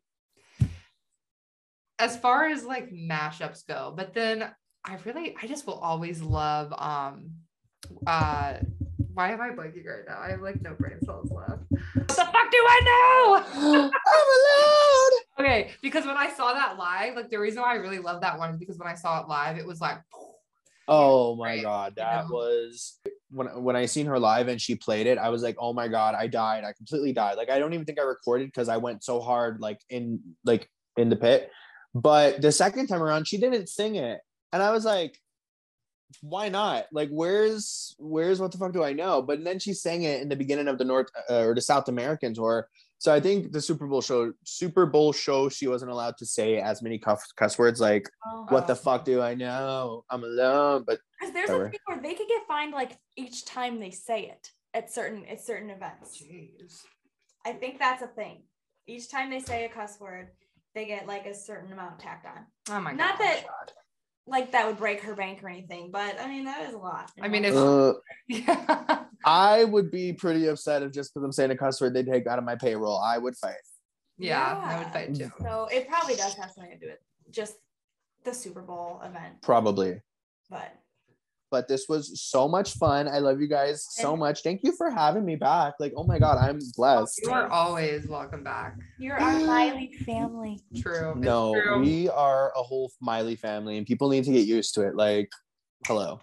Speaker 2: As far as like mashups go, but then I really I just will always love um uh why am I blanking right now? I have like no brain cells left. What the fuck do I know?
Speaker 3: I'm allowed.
Speaker 2: Okay, because when I saw that live, like the reason why I really love that one is because when I saw it live, it was like
Speaker 3: Oh my
Speaker 2: Right,
Speaker 3: god,
Speaker 2: you
Speaker 3: that
Speaker 2: know?
Speaker 3: was when when I seen her live and she played it, I was like, "Oh my god, I died. I completely died." Like I don't even think I recorded because I went so hard like in like in the pit. But the second time around, she didn't sing it. And I was like, "Why not? Like where's where's what the fuck do I know?" But then she sang it in the beginning of the North uh, or the South American tour. So I think the Super Bowl show Super Bowl show she wasn't allowed to say as many cuss, cuss words like what the
Speaker 2: Oh.
Speaker 3: fuck do I know? I'm alone. But
Speaker 4: Because there's
Speaker 3: Whatever.
Speaker 4: a thing where they could get fined like each time they say it at certain at certain events.
Speaker 2: jeez.
Speaker 4: I think that's a thing. Each time they say a cuss word, they get like a certain amount tacked on.
Speaker 2: Oh my god.
Speaker 4: Not that like that would break her bank or anything, but I mean that is a lot.
Speaker 2: I mean, if-
Speaker 3: uh,
Speaker 2: Yeah.
Speaker 3: I would be pretty upset if just because I'm saying a cuss word they take out of my payroll. I would fight.
Speaker 2: yeah, I would fight too.
Speaker 4: so it probably does have something to do with just the Super Bowl event,
Speaker 3: Probably.
Speaker 4: but
Speaker 3: But this was so much fun. I love you guys so much. Thank you for having me back. Like, oh my God, I'm blessed.
Speaker 2: You are always welcome back.
Speaker 4: you're our Miley family.
Speaker 2: True.
Speaker 3: No,
Speaker 2: true.
Speaker 3: we are a whole Miley family and people need to get used to it. Like, hello.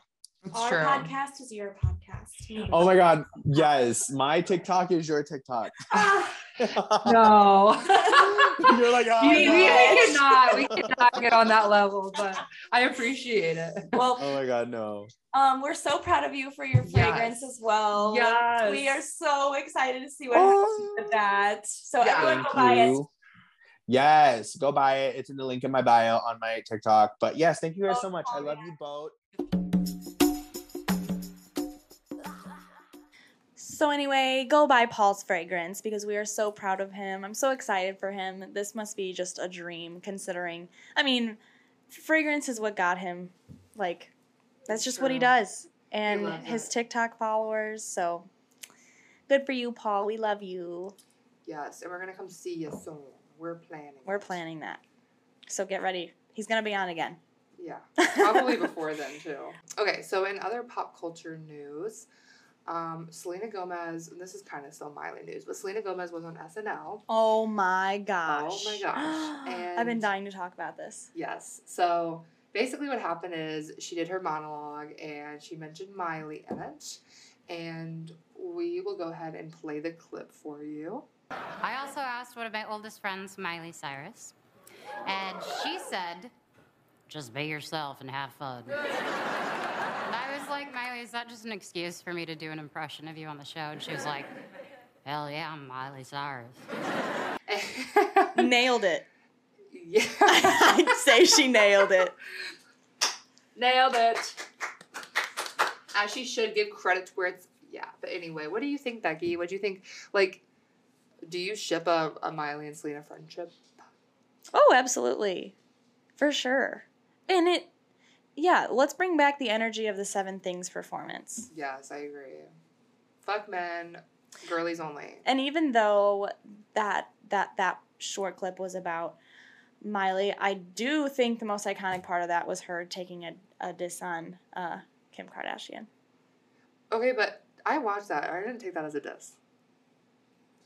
Speaker 2: It's
Speaker 4: Our
Speaker 2: true.
Speaker 4: podcast is your podcast. podcast.
Speaker 3: Oh my god, yes. My TikTok is your TikTok.
Speaker 2: Ah,
Speaker 5: No.
Speaker 3: You're like, oh,
Speaker 5: we, we,
Speaker 3: no.
Speaker 5: we cannot we cannot get on that level, but I appreciate it.
Speaker 4: Well,
Speaker 3: Oh my god, no.
Speaker 4: um, we're so proud of you for your fragrance
Speaker 2: Yes.
Speaker 4: as well.
Speaker 5: Yes.
Speaker 4: We are so excited to see what happens with that. So
Speaker 2: Yeah.
Speaker 4: everyone
Speaker 3: Thank
Speaker 4: go buy it.
Speaker 3: Yes, go buy it. It's in the link in my bio on my TikTok. But yes, thank you guys
Speaker 4: Oh,
Speaker 3: so much. I
Speaker 4: oh,
Speaker 3: love
Speaker 4: yeah.
Speaker 3: you both.
Speaker 1: So anyway, go buy Paul's fragrance because we are so proud of him. I'm so excited for him. This must be just a dream considering I mean, fragrance is what got him. Like that's just what he does. And his. TikTok followers, so good for you, Paul. We love you.
Speaker 2: Yes, and we're gonna come see you soon. We're planning.
Speaker 1: We're planning that. So get ready. He's going to be on again.
Speaker 2: Yeah, probably before then too. Okay, so in other pop culture news, um, Selena Gomez. And this is kind of still Miley news, but Selena Gomez was on SNL.
Speaker 1: Oh my gosh.
Speaker 2: Oh my gosh.
Speaker 1: I've been dying to talk about this.
Speaker 2: Yes. So basically, what happened is she did her monologue and she mentioned Miley in it, and we will go ahead and play the clip for you.
Speaker 6: I also asked one of my oldest friends, Miley Cyrus, and she said, just be yourself and have fun. and I was like, Miley, is that just an excuse for me to do an impression of you on the show? And she was like, hell yeah, I'm Miley Cyrus.
Speaker 1: Nailed it.
Speaker 2: yeah.
Speaker 1: I'd say she nailed it.
Speaker 2: Nailed it. As she should give credit to where it's yeah. But anyway, what do you think, Becky? What do you think? Like, do you ship a, a Miley and Selena friendship?
Speaker 1: Oh, absolutely. For sure. And it, yeah, let's bring back the energy of the Seven Things performance.
Speaker 2: Yes, I agree. Fuck men, girlies only.
Speaker 1: And even though that that that short clip was about Miley, I do think the most iconic part of that was her taking a, a diss on uh, Kim Kardashian.
Speaker 2: Okay, but I watched that. I didn't take that as a diss.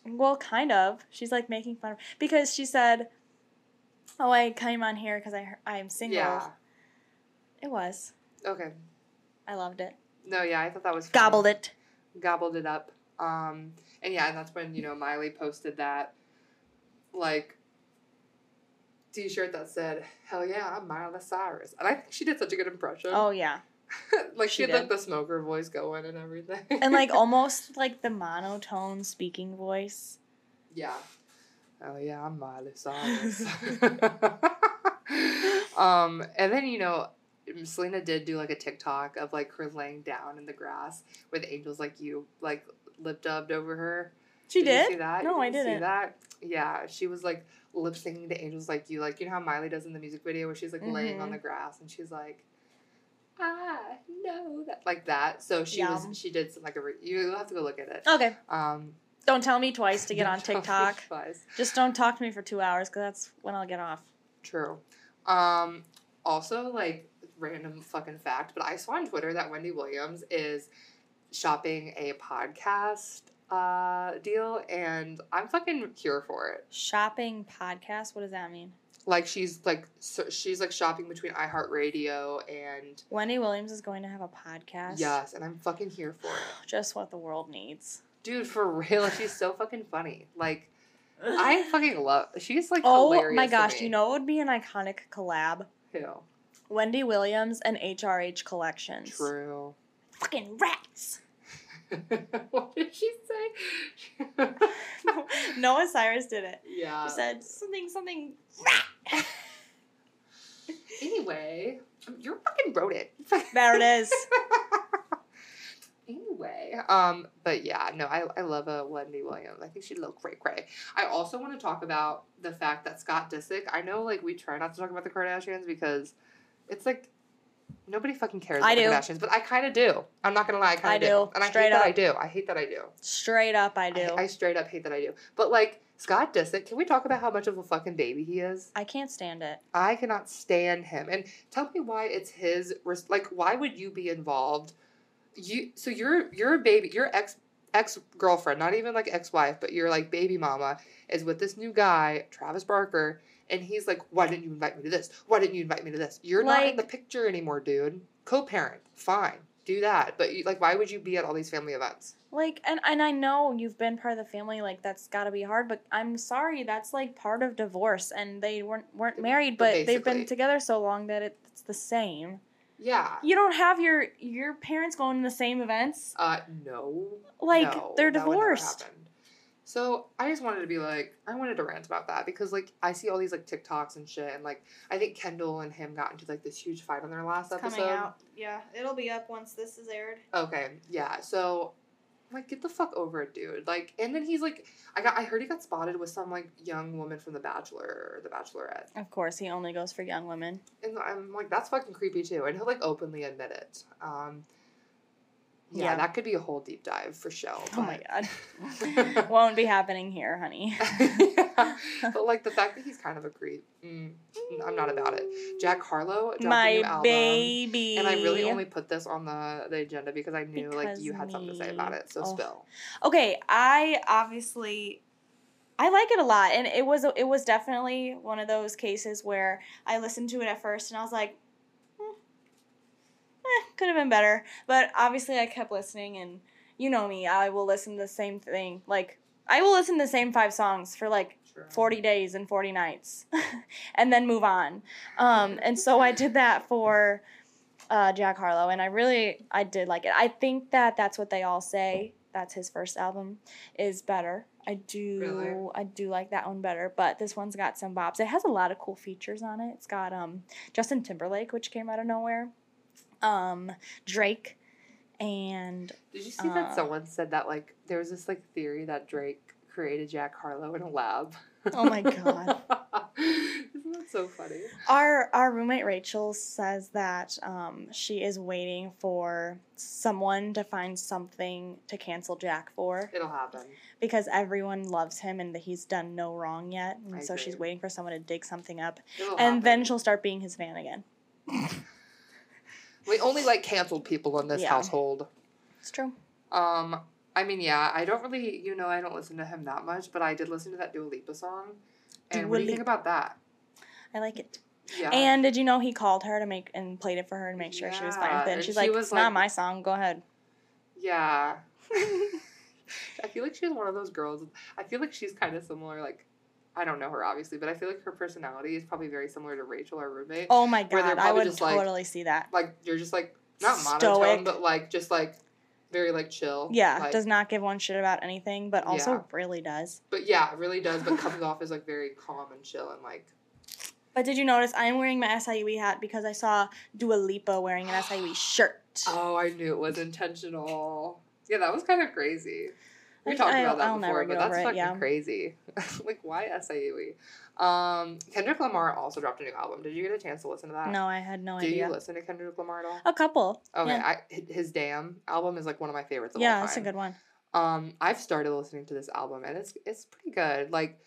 Speaker 1: Well, kind of. She's like making fun of because she said, "Oh, I came on here because I I'm single."
Speaker 2: Yeah.
Speaker 1: It was.
Speaker 2: Okay.
Speaker 1: I loved it.
Speaker 2: No, yeah, I thought that was funny.
Speaker 1: Gobbled it.
Speaker 2: gobbled it up. Um, and yeah, and that's when you know Miley posted that like T-shirt that said "Hell yeah, I'm Miley Cyrus," and I think she did such a good impression.
Speaker 1: Oh yeah.
Speaker 2: like
Speaker 1: she
Speaker 2: she, had
Speaker 1: did.
Speaker 2: like the smoker voice going and everything,
Speaker 1: and like almost like the monotone speaking voice.
Speaker 2: yeah, oh yeah, I'm Miley Cyrus. um, and then you know. Selena did do like a TikTok of like her laying down in the grass with angels like you like lip dubbed over her.
Speaker 1: She
Speaker 2: you
Speaker 1: did.
Speaker 2: see that?
Speaker 1: No,
Speaker 2: You
Speaker 1: I
Speaker 2: didn't. See that? Yeah, she was like lip singing to "Angels Like You," like you know how Miley does in the music video where she's like laying on
Speaker 1: Mhm.
Speaker 2: the grass and she's like, ah no that," like that. So she
Speaker 1: Yum.
Speaker 2: was. She did some like a. Re- you have to go look at it.
Speaker 1: Okay.
Speaker 2: Um,
Speaker 1: Don't tell me twice to get on TikTok.
Speaker 2: Twice.
Speaker 1: Just don't talk to me for two hours because that's when I'll get off.
Speaker 2: True. Um, also, like random fucking fact, but I saw on Twitter that Wendy Williams is shopping a podcast uh deal, and I'm fucking here for it.
Speaker 1: Shopping podcast. What does that mean?
Speaker 2: like she's like so she's like shopping between iHeartRadio and
Speaker 1: Wendy Williams is going to have a podcast.
Speaker 2: yes, and I'm fucking here for it,
Speaker 1: Just what the world needs.
Speaker 2: dude. For real, she's so fucking funny. Like I fucking love. She's like
Speaker 1: Oh my gosh! You know it would be an iconic collab?
Speaker 2: Who?
Speaker 1: Wendy Williams and HRH Collections.
Speaker 2: True.
Speaker 1: Fucking rats.
Speaker 2: what did she say?
Speaker 1: Noah Cyrus did it.
Speaker 2: yeah.
Speaker 1: She said something, something. Rat.
Speaker 2: anyway, you're fucking wrote it.
Speaker 1: There it is.
Speaker 2: Anyway, um, but yeah, no, I, I love a Wendy Williams. I think she'd look great, great. I also want to talk about the fact that Scott Disick. I know, like, we try not to talk about the Kardashians because it's like nobody fucking cares
Speaker 1: I
Speaker 2: about
Speaker 1: do.
Speaker 2: the Kardashians, but I kind of do. I'm not gonna lie, I kind of do.
Speaker 1: do,
Speaker 2: and I
Speaker 1: straight
Speaker 2: hate that I do. I hate that I do.
Speaker 1: Straight up, I do.
Speaker 2: I, I straight up hate that I do. But like Scott Disick, can we talk about how much of a fucking baby he is?
Speaker 1: I can't stand it.
Speaker 2: I cannot stand him. And tell me why it's his res- like why would you be involved? You so you're you're a baby, your ex ex girlfriend, not even like ex wife, but your like baby mama is with this new guy, Travis Barker, and he's like, Why didn't you invite me to this? Why didn't you invite me to this? You're not in the picture anymore, dude. Co parent, fine. do that. But you, like, why would you be at all these family events?
Speaker 1: Like, and and I know you've been part of the family. Like, that's got to be hard. But I'm sorry, that's like part of divorce, and they weren't weren't married, but they've been together so long that it, it's the same.
Speaker 2: Yeah.
Speaker 1: You don't have your your parents going to the same events.
Speaker 2: Uh, no.
Speaker 1: Like,
Speaker 2: No,
Speaker 1: they're
Speaker 2: that would never
Speaker 1: divorced.
Speaker 2: So I just wanted to be like, I wanted to rant about that because like I see all these like TikToks and shit, and like I think Kendall and him got into like this huge fight on their last episode.
Speaker 1: Coming out, Yeah, it'll be up once this is aired.
Speaker 2: Okay, yeah. So, I'm like, get the fuck over it, dude. Like, and then he's like, I got, I heard he got spotted with some like young woman from The Bachelor or The Bachelorette,
Speaker 1: Of course, he only goes for young women.
Speaker 2: and I'm like, that's fucking creepy too. And he'll like openly admit it. Um, yeah,
Speaker 1: Yeah.
Speaker 2: that could be a whole deep dive for show.
Speaker 1: Oh my god, won't be happening here, honey.
Speaker 2: yeah. But like the fact that he's kind of a creep, mm, I'm not about it. Jack Harlow dropped a new
Speaker 1: My
Speaker 2: album.
Speaker 1: baby.
Speaker 2: And I really only put this on the, the agenda because I knew like you had something to say about it. So
Speaker 1: Oh.
Speaker 2: spill.
Speaker 1: Okay, I obviously I like it a lot and it was it was definitely one of those cases where I listened to it at first and I was like eh, could have been better. But obviously I kept listening and you know me, I will listen to the same thing. Like I will listen to the same five songs for like
Speaker 2: Sure.
Speaker 1: 40 days and 40 nights and then move on. Um, and so I did that for uh, Jack Harlow and I really I did like it. I think that that's what they all say. That's his first album is better. I do
Speaker 2: Really?
Speaker 1: I do like that one better, but this one's got some bops. It has a lot of cool features on it. It's got um Justin Timberlake which came out of nowhere. Um Drake and
Speaker 2: Did you see
Speaker 1: Uh,
Speaker 2: that someone said that like there was this like theory that Drake created Jack Harlow in a lab?
Speaker 1: Oh my God.
Speaker 2: Isn't that so funny?
Speaker 1: Our our roommate Rachel says that um, she is waiting for someone to find something to cancel Jack for
Speaker 2: It'll happen.
Speaker 1: because everyone loves him and that he's done no wrong yet, and
Speaker 2: I
Speaker 1: so she's waiting for someone to dig something up,
Speaker 2: It'll
Speaker 1: and then she'll start being his fan again.
Speaker 2: we only like canceled people in this
Speaker 1: Yeah.
Speaker 2: household.
Speaker 1: It's true.
Speaker 2: Um, I mean, yeah, I don't really, you know, I don't listen to him that much, but I did listen to that Dua Lipa song. And what do you think about that?
Speaker 1: I like it.
Speaker 2: Yeah.
Speaker 1: And did you know he called her to make and played it for her to make sure she was fine
Speaker 2: Yeah,
Speaker 1: with it?
Speaker 2: and
Speaker 1: she's
Speaker 2: she
Speaker 1: like,
Speaker 2: was
Speaker 1: "It's not my song. Go ahead."
Speaker 2: yeah. I feel like she's one of those girls. I feel like she's kind of similar. Like, I don't know her obviously, but I feel like her personality is probably very similar to Rachel, our roommate.
Speaker 1: Oh my god, I would
Speaker 2: just like-
Speaker 1: totally see that.
Speaker 2: Like you're just like not
Speaker 1: Stoic.
Speaker 2: monotone, but like just like very like chill.
Speaker 1: Yeah,
Speaker 2: Like,
Speaker 1: does not give one shit about anything, but also
Speaker 2: Yeah.
Speaker 1: really does.
Speaker 2: But yeah, it really does. But comes off as like very calm and chill and like
Speaker 1: But did you notice I'm wearing my SIUE hat because I saw Dua Lipa wearing an SIUE shirt?
Speaker 2: Oh, I knew it was intentional. Yeah, that was kind of crazy. We talked about that
Speaker 1: I'll
Speaker 2: before, but that's
Speaker 1: over it,
Speaker 2: fucking
Speaker 1: yeah.
Speaker 2: crazy. like, why SIUE? Um, Kendrick Lamar also dropped a new album. Did you get a chance to listen to that?
Speaker 1: No, I had no
Speaker 2: Do
Speaker 1: idea.
Speaker 2: you listen to Kendrick Lamar at all?
Speaker 1: A couple.
Speaker 2: Okay,
Speaker 1: yeah.
Speaker 2: I, his Damn album is like one of my favorites of
Speaker 1: yeah,
Speaker 2: all time.
Speaker 1: that's a good one.
Speaker 2: Um, I've started listening to this album and it's it's pretty good. Like,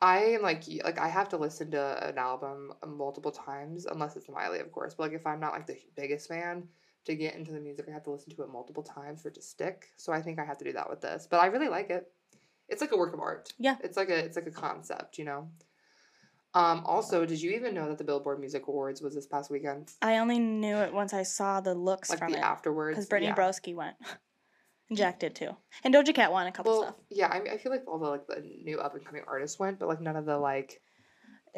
Speaker 2: I am like like I have to listen to an album multiple times unless it's Miley, of course. But like if I'm not like the biggest fan to get into the music, I have to listen to it multiple times for it to stick. So I think I have to do that with this. But I really like it. It's like a work of art.
Speaker 1: Yeah.
Speaker 2: It's like a it's like a concept, you know. Um, also, did you even know that the Billboard Music Awards was this past weekend?
Speaker 1: I only knew it once I saw the looks
Speaker 2: Like
Speaker 1: from
Speaker 2: the
Speaker 1: it
Speaker 2: afterwards.
Speaker 1: because Brittany
Speaker 2: yeah.
Speaker 1: Broski went. and Jack did too, and Doja Cat won a couple
Speaker 2: Well,
Speaker 1: stuff.
Speaker 2: yeah, I, mean, I feel like all the like the new up and coming artists went, but like none of the like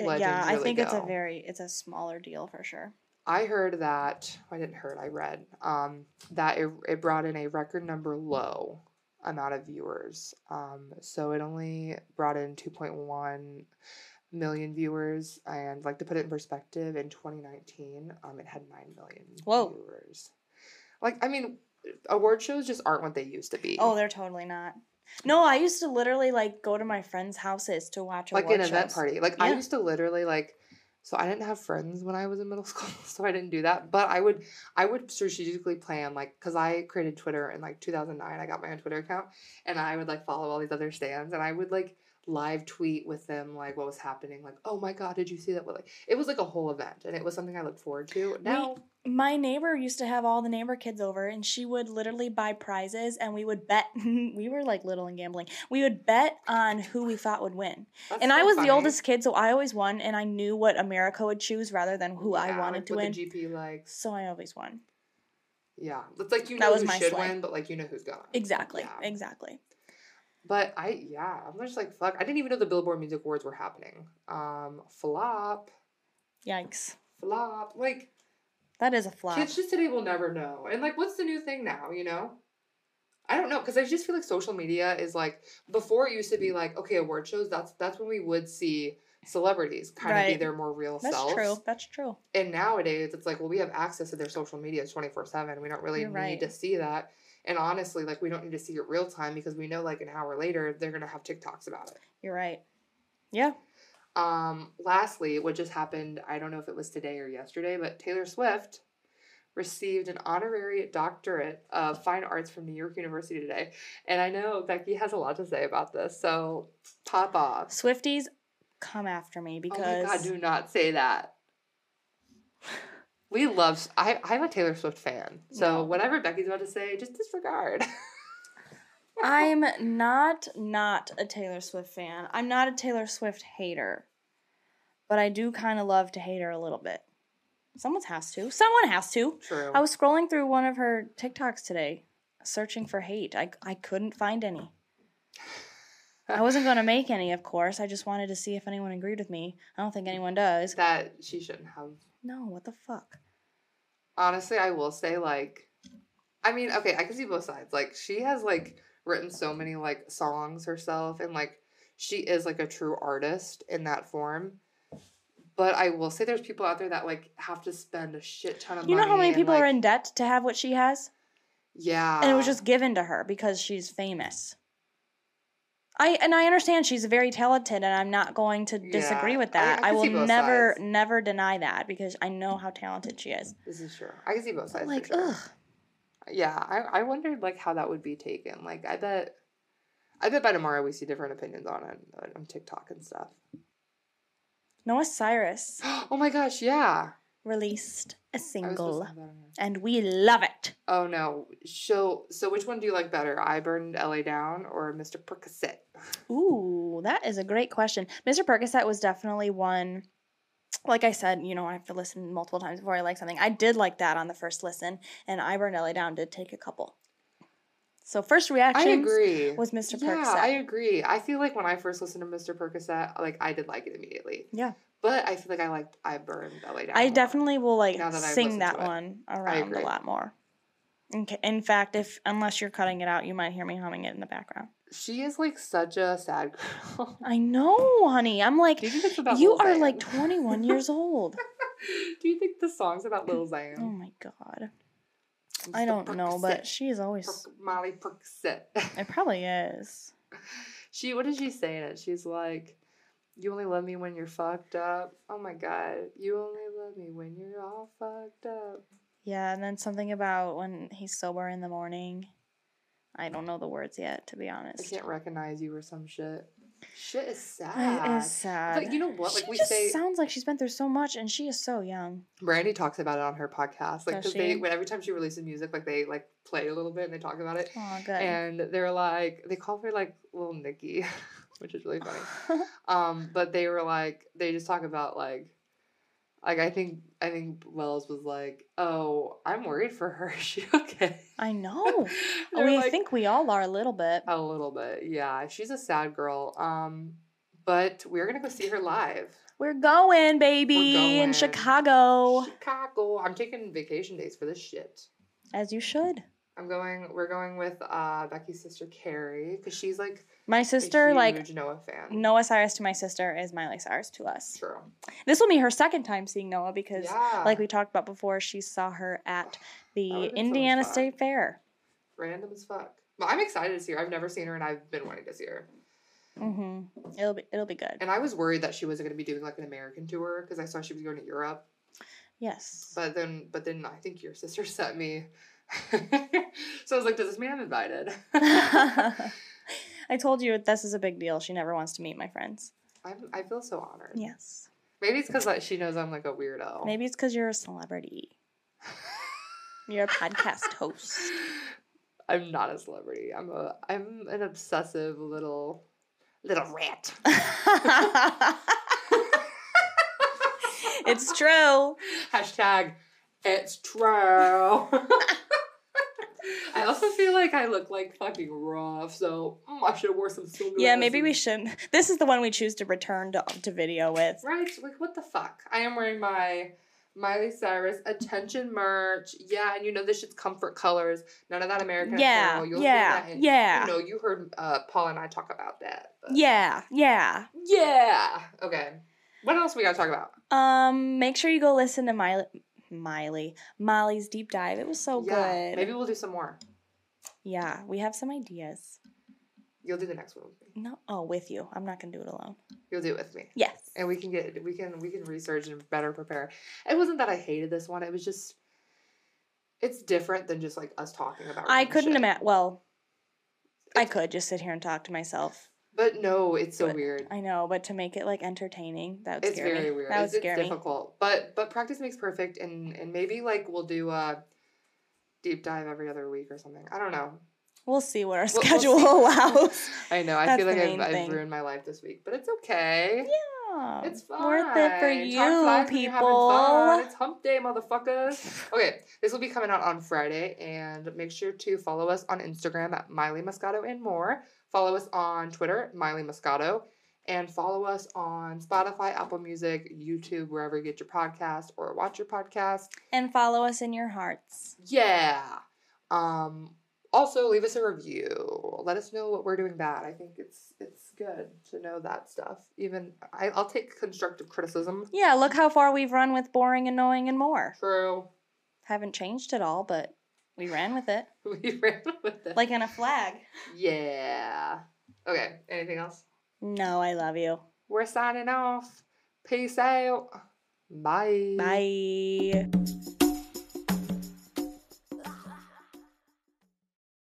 Speaker 1: Uh,
Speaker 2: legends
Speaker 1: yeah, I
Speaker 2: really
Speaker 1: think it's a very it's a smaller deal for sure.
Speaker 2: I heard that I didn't heard, I read um, that it, it brought in a record number low amount of viewers. Um, so it only brought in 2.1 million viewers, and like to put it in perspective, in 2019, um, it had 9 million
Speaker 1: Whoa.
Speaker 2: viewers. Like, I mean, award shows just aren't what they used to be.
Speaker 1: Oh, they're totally not. No, I used to literally like go to my friends' houses to watch
Speaker 2: like an event party. Like I used to literally like so I didn't have friends when I was in middle school, so I didn't do that. But I would I would strategically plan like cuz I created Twitter in like 2009. I got my own Twitter account and I would like follow all these other stands and I would like live tweet with them like what was happening like oh my god did you see that like it was like a whole event and it was something I looked forward to. Now
Speaker 1: My neighbor used to have all the neighbor kids over, and she would literally buy prizes, and we would bet. we were like little and gambling. We would bet on who we thought would win.
Speaker 2: that's
Speaker 1: and
Speaker 2: so
Speaker 1: I was
Speaker 2: funny.
Speaker 1: the oldest kid, so I always won, and I knew what America would choose rather than who I wanted
Speaker 2: like
Speaker 1: to win.
Speaker 2: the GP likes.
Speaker 1: so I always won.
Speaker 2: Yeah, it's like you
Speaker 1: That
Speaker 2: know
Speaker 1: was
Speaker 2: who should win, but like you know who's gonna.
Speaker 1: Exactly.
Speaker 2: Yeah.
Speaker 1: Exactly.
Speaker 2: But I yeah, I'm just like fuck. I didn't even know the Billboard Music Awards were happening. Um, flop,
Speaker 1: Yikes.
Speaker 2: flop. Like
Speaker 1: That is a flop.
Speaker 2: kids just today will never know. And like, what's the new thing now? You know. I don't know because I just feel like social media is like before it used to be like okay award shows that's that's when we would see celebrities kind of be their more real
Speaker 1: That's
Speaker 2: selves That's
Speaker 1: true. That's true.
Speaker 2: and nowadays it's like well we have access to their social media 24-7 we don't really
Speaker 1: You're
Speaker 2: need
Speaker 1: right.
Speaker 2: to see that and honestly like we don't need to see it real time because we know like an hour later they're gonna have tiktoks about it
Speaker 1: You're right. Yeah.
Speaker 2: Um lastly what just happened i don't know if it was today or yesterday but taylor swift received an honorary doctorate of fine arts from new york university today. And i know becky has a lot to say about this so pop off.
Speaker 1: Swifties, come after me
Speaker 2: oh
Speaker 1: because
Speaker 2: my god do not say that. We love I, i'm a taylor swift fan. So
Speaker 1: No.
Speaker 2: whatever becky's about to say just disregard
Speaker 1: I'm not not a Taylor Swift fan. I'm not a Taylor Swift hater. But I do kind of love to hate her a little bit. Someone has to. Someone has to.
Speaker 2: true
Speaker 1: I was scrolling through one of her TikToks today, searching for hate. I, I couldn't find any. I wasn't going to make any, of course. I just wanted to see if anyone agreed with me. I don't think anyone does.
Speaker 2: that she shouldn't have
Speaker 1: No, what the fuck?
Speaker 2: honestly i will say like i mean okay i can see both sides like she has like written so many like songs herself and like she is like a true artist in that form but i will say there's people out there that like have to spend a shit ton of money.
Speaker 1: You know how many
Speaker 2: and,
Speaker 1: people are in debt to have what she has?
Speaker 2: yeah
Speaker 1: and it was just given to her because she's famous. I and I understand she's very talented, and I'm not going to disagree
Speaker 2: Yeah,
Speaker 1: with
Speaker 2: I- I
Speaker 1: that. I, will never,
Speaker 2: sides.
Speaker 1: never deny that because I know how talented she is.
Speaker 2: this is true i can see both sides
Speaker 1: like,
Speaker 2: sure.
Speaker 1: ugh,
Speaker 2: yeah I, I wondered like how that would be taken like i bet i bet by tomorrow we see different opinions on it on- tiktok and stuff
Speaker 1: Noah Cyrus
Speaker 2: oh my gosh yeah
Speaker 1: released a single,
Speaker 2: to have that on here.
Speaker 1: and we love it.
Speaker 2: Oh no. So so which one do you like better? I burned LA down or Mr. Percocet?
Speaker 1: Ooh, that is a great question. Mr. Percocet was definitely one. Like I said, you know, I have to listen multiple times before I like something. I did like that on the first listen, and I Burned LA Down did take a couple. So first reaction I
Speaker 2: agree.
Speaker 1: was Mr.
Speaker 2: Yeah,
Speaker 1: Percocet.
Speaker 2: I agree. I feel like when I first listened to Mr. Percocet, like I did like it immediately.
Speaker 1: Yeah.
Speaker 2: But I feel like I liked I burned LA down.
Speaker 1: I definitely will like
Speaker 2: that
Speaker 1: sing that one around a lot more. In, in fact, if unless you're cutting it out, you might hear me humming it in the background.
Speaker 2: She is like such a sad girl.
Speaker 1: I know, honey. I'm like,
Speaker 2: do you think it's about
Speaker 1: you
Speaker 2: Lil
Speaker 1: are like 21 years old.
Speaker 2: do you think the song's about Lil Xan?
Speaker 1: Oh my god. I don't know, but she is always.
Speaker 2: Perc- Molly Percocet.
Speaker 1: It probably is.
Speaker 2: She what did she say in it? She's like, You only love me when you're fucked up. Oh my god. You only love me when you're all fucked up.
Speaker 1: Yeah, and then something about when he's sober in the morning. I don't know the words yet, to be honest.
Speaker 2: I can't recognize you or some shit. Shit is sad.
Speaker 1: It is sad.
Speaker 2: But you know what? Like
Speaker 1: she
Speaker 2: we
Speaker 1: just
Speaker 2: say
Speaker 1: sounds like she's been through so much, and she is so young.
Speaker 2: Brandi talks about it on her podcast. Like because they when every time she releases music, like they like play a little bit and they talk about it.
Speaker 1: Oh, good.
Speaker 2: And they're like they call her like little Nikki, which is really funny. Um, but they were like they just talk about like like I think I think Wells was like, Oh, I'm worried for her. Is she okay?
Speaker 1: I know. We
Speaker 2: like,
Speaker 1: think we all are a little bit.
Speaker 2: a little bit. Yeah. She's a sad girl. Um, but we're gonna go see her live.
Speaker 1: We're going, baby,
Speaker 2: going.
Speaker 1: in Chicago,
Speaker 2: Chicago. I'm taking vacation days for this shit.
Speaker 1: as you should.
Speaker 2: I'm going. We're going with uh, Becky's sister Carrie because she's like
Speaker 1: My sister, like
Speaker 2: Noah fan.
Speaker 1: Noah Cyrus to my sister, is Miley Cyrus to us.
Speaker 2: True.
Speaker 1: This will be her second time seeing Noah because,
Speaker 2: Yeah.
Speaker 1: like we talked about before, she saw her at the
Speaker 2: would've so
Speaker 1: Indiana. State Fair.
Speaker 2: Random as fuck. But I'm excited to see her. I've never seen her, and I've been wanting to see her.
Speaker 1: hmm It'll be it'll be good.
Speaker 2: And I was worried that she wasn't going to be doing like an American tour because I saw she was going to Europe.
Speaker 1: Yes.
Speaker 2: But then, but then I think your sister sent me. so I was like, "Does this mean I'm invited?"
Speaker 1: I told you this is a big deal. She never wants to meet my friends.
Speaker 2: I'm, I feel so honored.
Speaker 1: Yes.
Speaker 2: Maybe it's because like, she knows I'm like a weirdo.
Speaker 1: Maybe it's because you're a celebrity. You're a podcast host.
Speaker 2: I'm not a celebrity. I'm a I'm an obsessive little little rat.
Speaker 1: it's true.
Speaker 2: Hashtag it's true. I also feel like I look like fucking rough, so mm, I should have wore some sunglasses.
Speaker 1: Yeah, maybe we shouldn't. This is the one we choose to return to, to video with.
Speaker 2: Right? Like, what the fuck? I am wearing my Miley Cyrus attention merch. Yeah, and you know this shit's comfort colors. None of that American
Speaker 1: Yeah,
Speaker 2: Apparel. You'll
Speaker 1: yeah,
Speaker 2: in-
Speaker 1: yeah.
Speaker 2: You know, you heard uh, Paul and I talk about that. But
Speaker 1: Yeah, yeah.
Speaker 2: Yeah. Okay. What else we gotta talk about?
Speaker 1: Um, make sure you go listen to Miley, Miley, Molly's deep dive. It was so
Speaker 2: yeah.
Speaker 1: good.
Speaker 2: Maybe we'll do some more.
Speaker 1: Yeah, we have some ideas.
Speaker 2: You'll do the next one with me.
Speaker 1: No, oh, with you. I'm not gonna do it alone.
Speaker 2: You'll do it with me.
Speaker 1: Yes.
Speaker 2: and we can get we can we can research and better prepare. It wasn't that I hated this one. It was just it's different than just like us talking about.
Speaker 1: I couldn't imagine. Well, I could just sit here and talk to myself.
Speaker 2: But no, it's so
Speaker 1: But
Speaker 2: weird.
Speaker 1: I know, but to make it like entertaining, that would
Speaker 2: It's
Speaker 1: scare
Speaker 2: very
Speaker 1: me.
Speaker 2: weird.
Speaker 1: That would
Speaker 2: It's, it's
Speaker 1: scare me.
Speaker 2: difficult. But but practice makes perfect and and maybe like we'll do a deep dive every other week or something. I don't know.
Speaker 1: We'll see what our
Speaker 2: We'll- we'll
Speaker 1: schedule allows.
Speaker 2: I know. I
Speaker 1: That's
Speaker 2: feel like I've, I've ruined my life this week, but it's okay.
Speaker 1: Yeah,
Speaker 2: It's fine.
Speaker 1: worth it for you,
Speaker 2: flies when you're having fun.
Speaker 1: people.
Speaker 2: It's hump day, motherfuckers. Okay, this will be coming out on Friday, and make sure to follow us on Instagram at Miley Moscato and more. Follow us on Twitter, Miley Moscato, and follow us on Spotify, Apple Music, YouTube, wherever you get your podcast or watch your podcast.
Speaker 1: And follow us in your hearts.
Speaker 2: Yeah. Um. Also, leave us a review. Let us know what we're doing bad. I think it's it's good to know that stuff. Even I, I'll take constructive criticism.
Speaker 1: Yeah, look how far we've run with boring, annoying, and more.
Speaker 2: True.
Speaker 1: Haven't changed at all, but we ran with it
Speaker 2: We ran with it.
Speaker 1: like in a flag.
Speaker 2: yeah. Okay. Anything else?
Speaker 1: No, I love you.
Speaker 2: We're signing off. Peace out. Bye.
Speaker 1: Bye.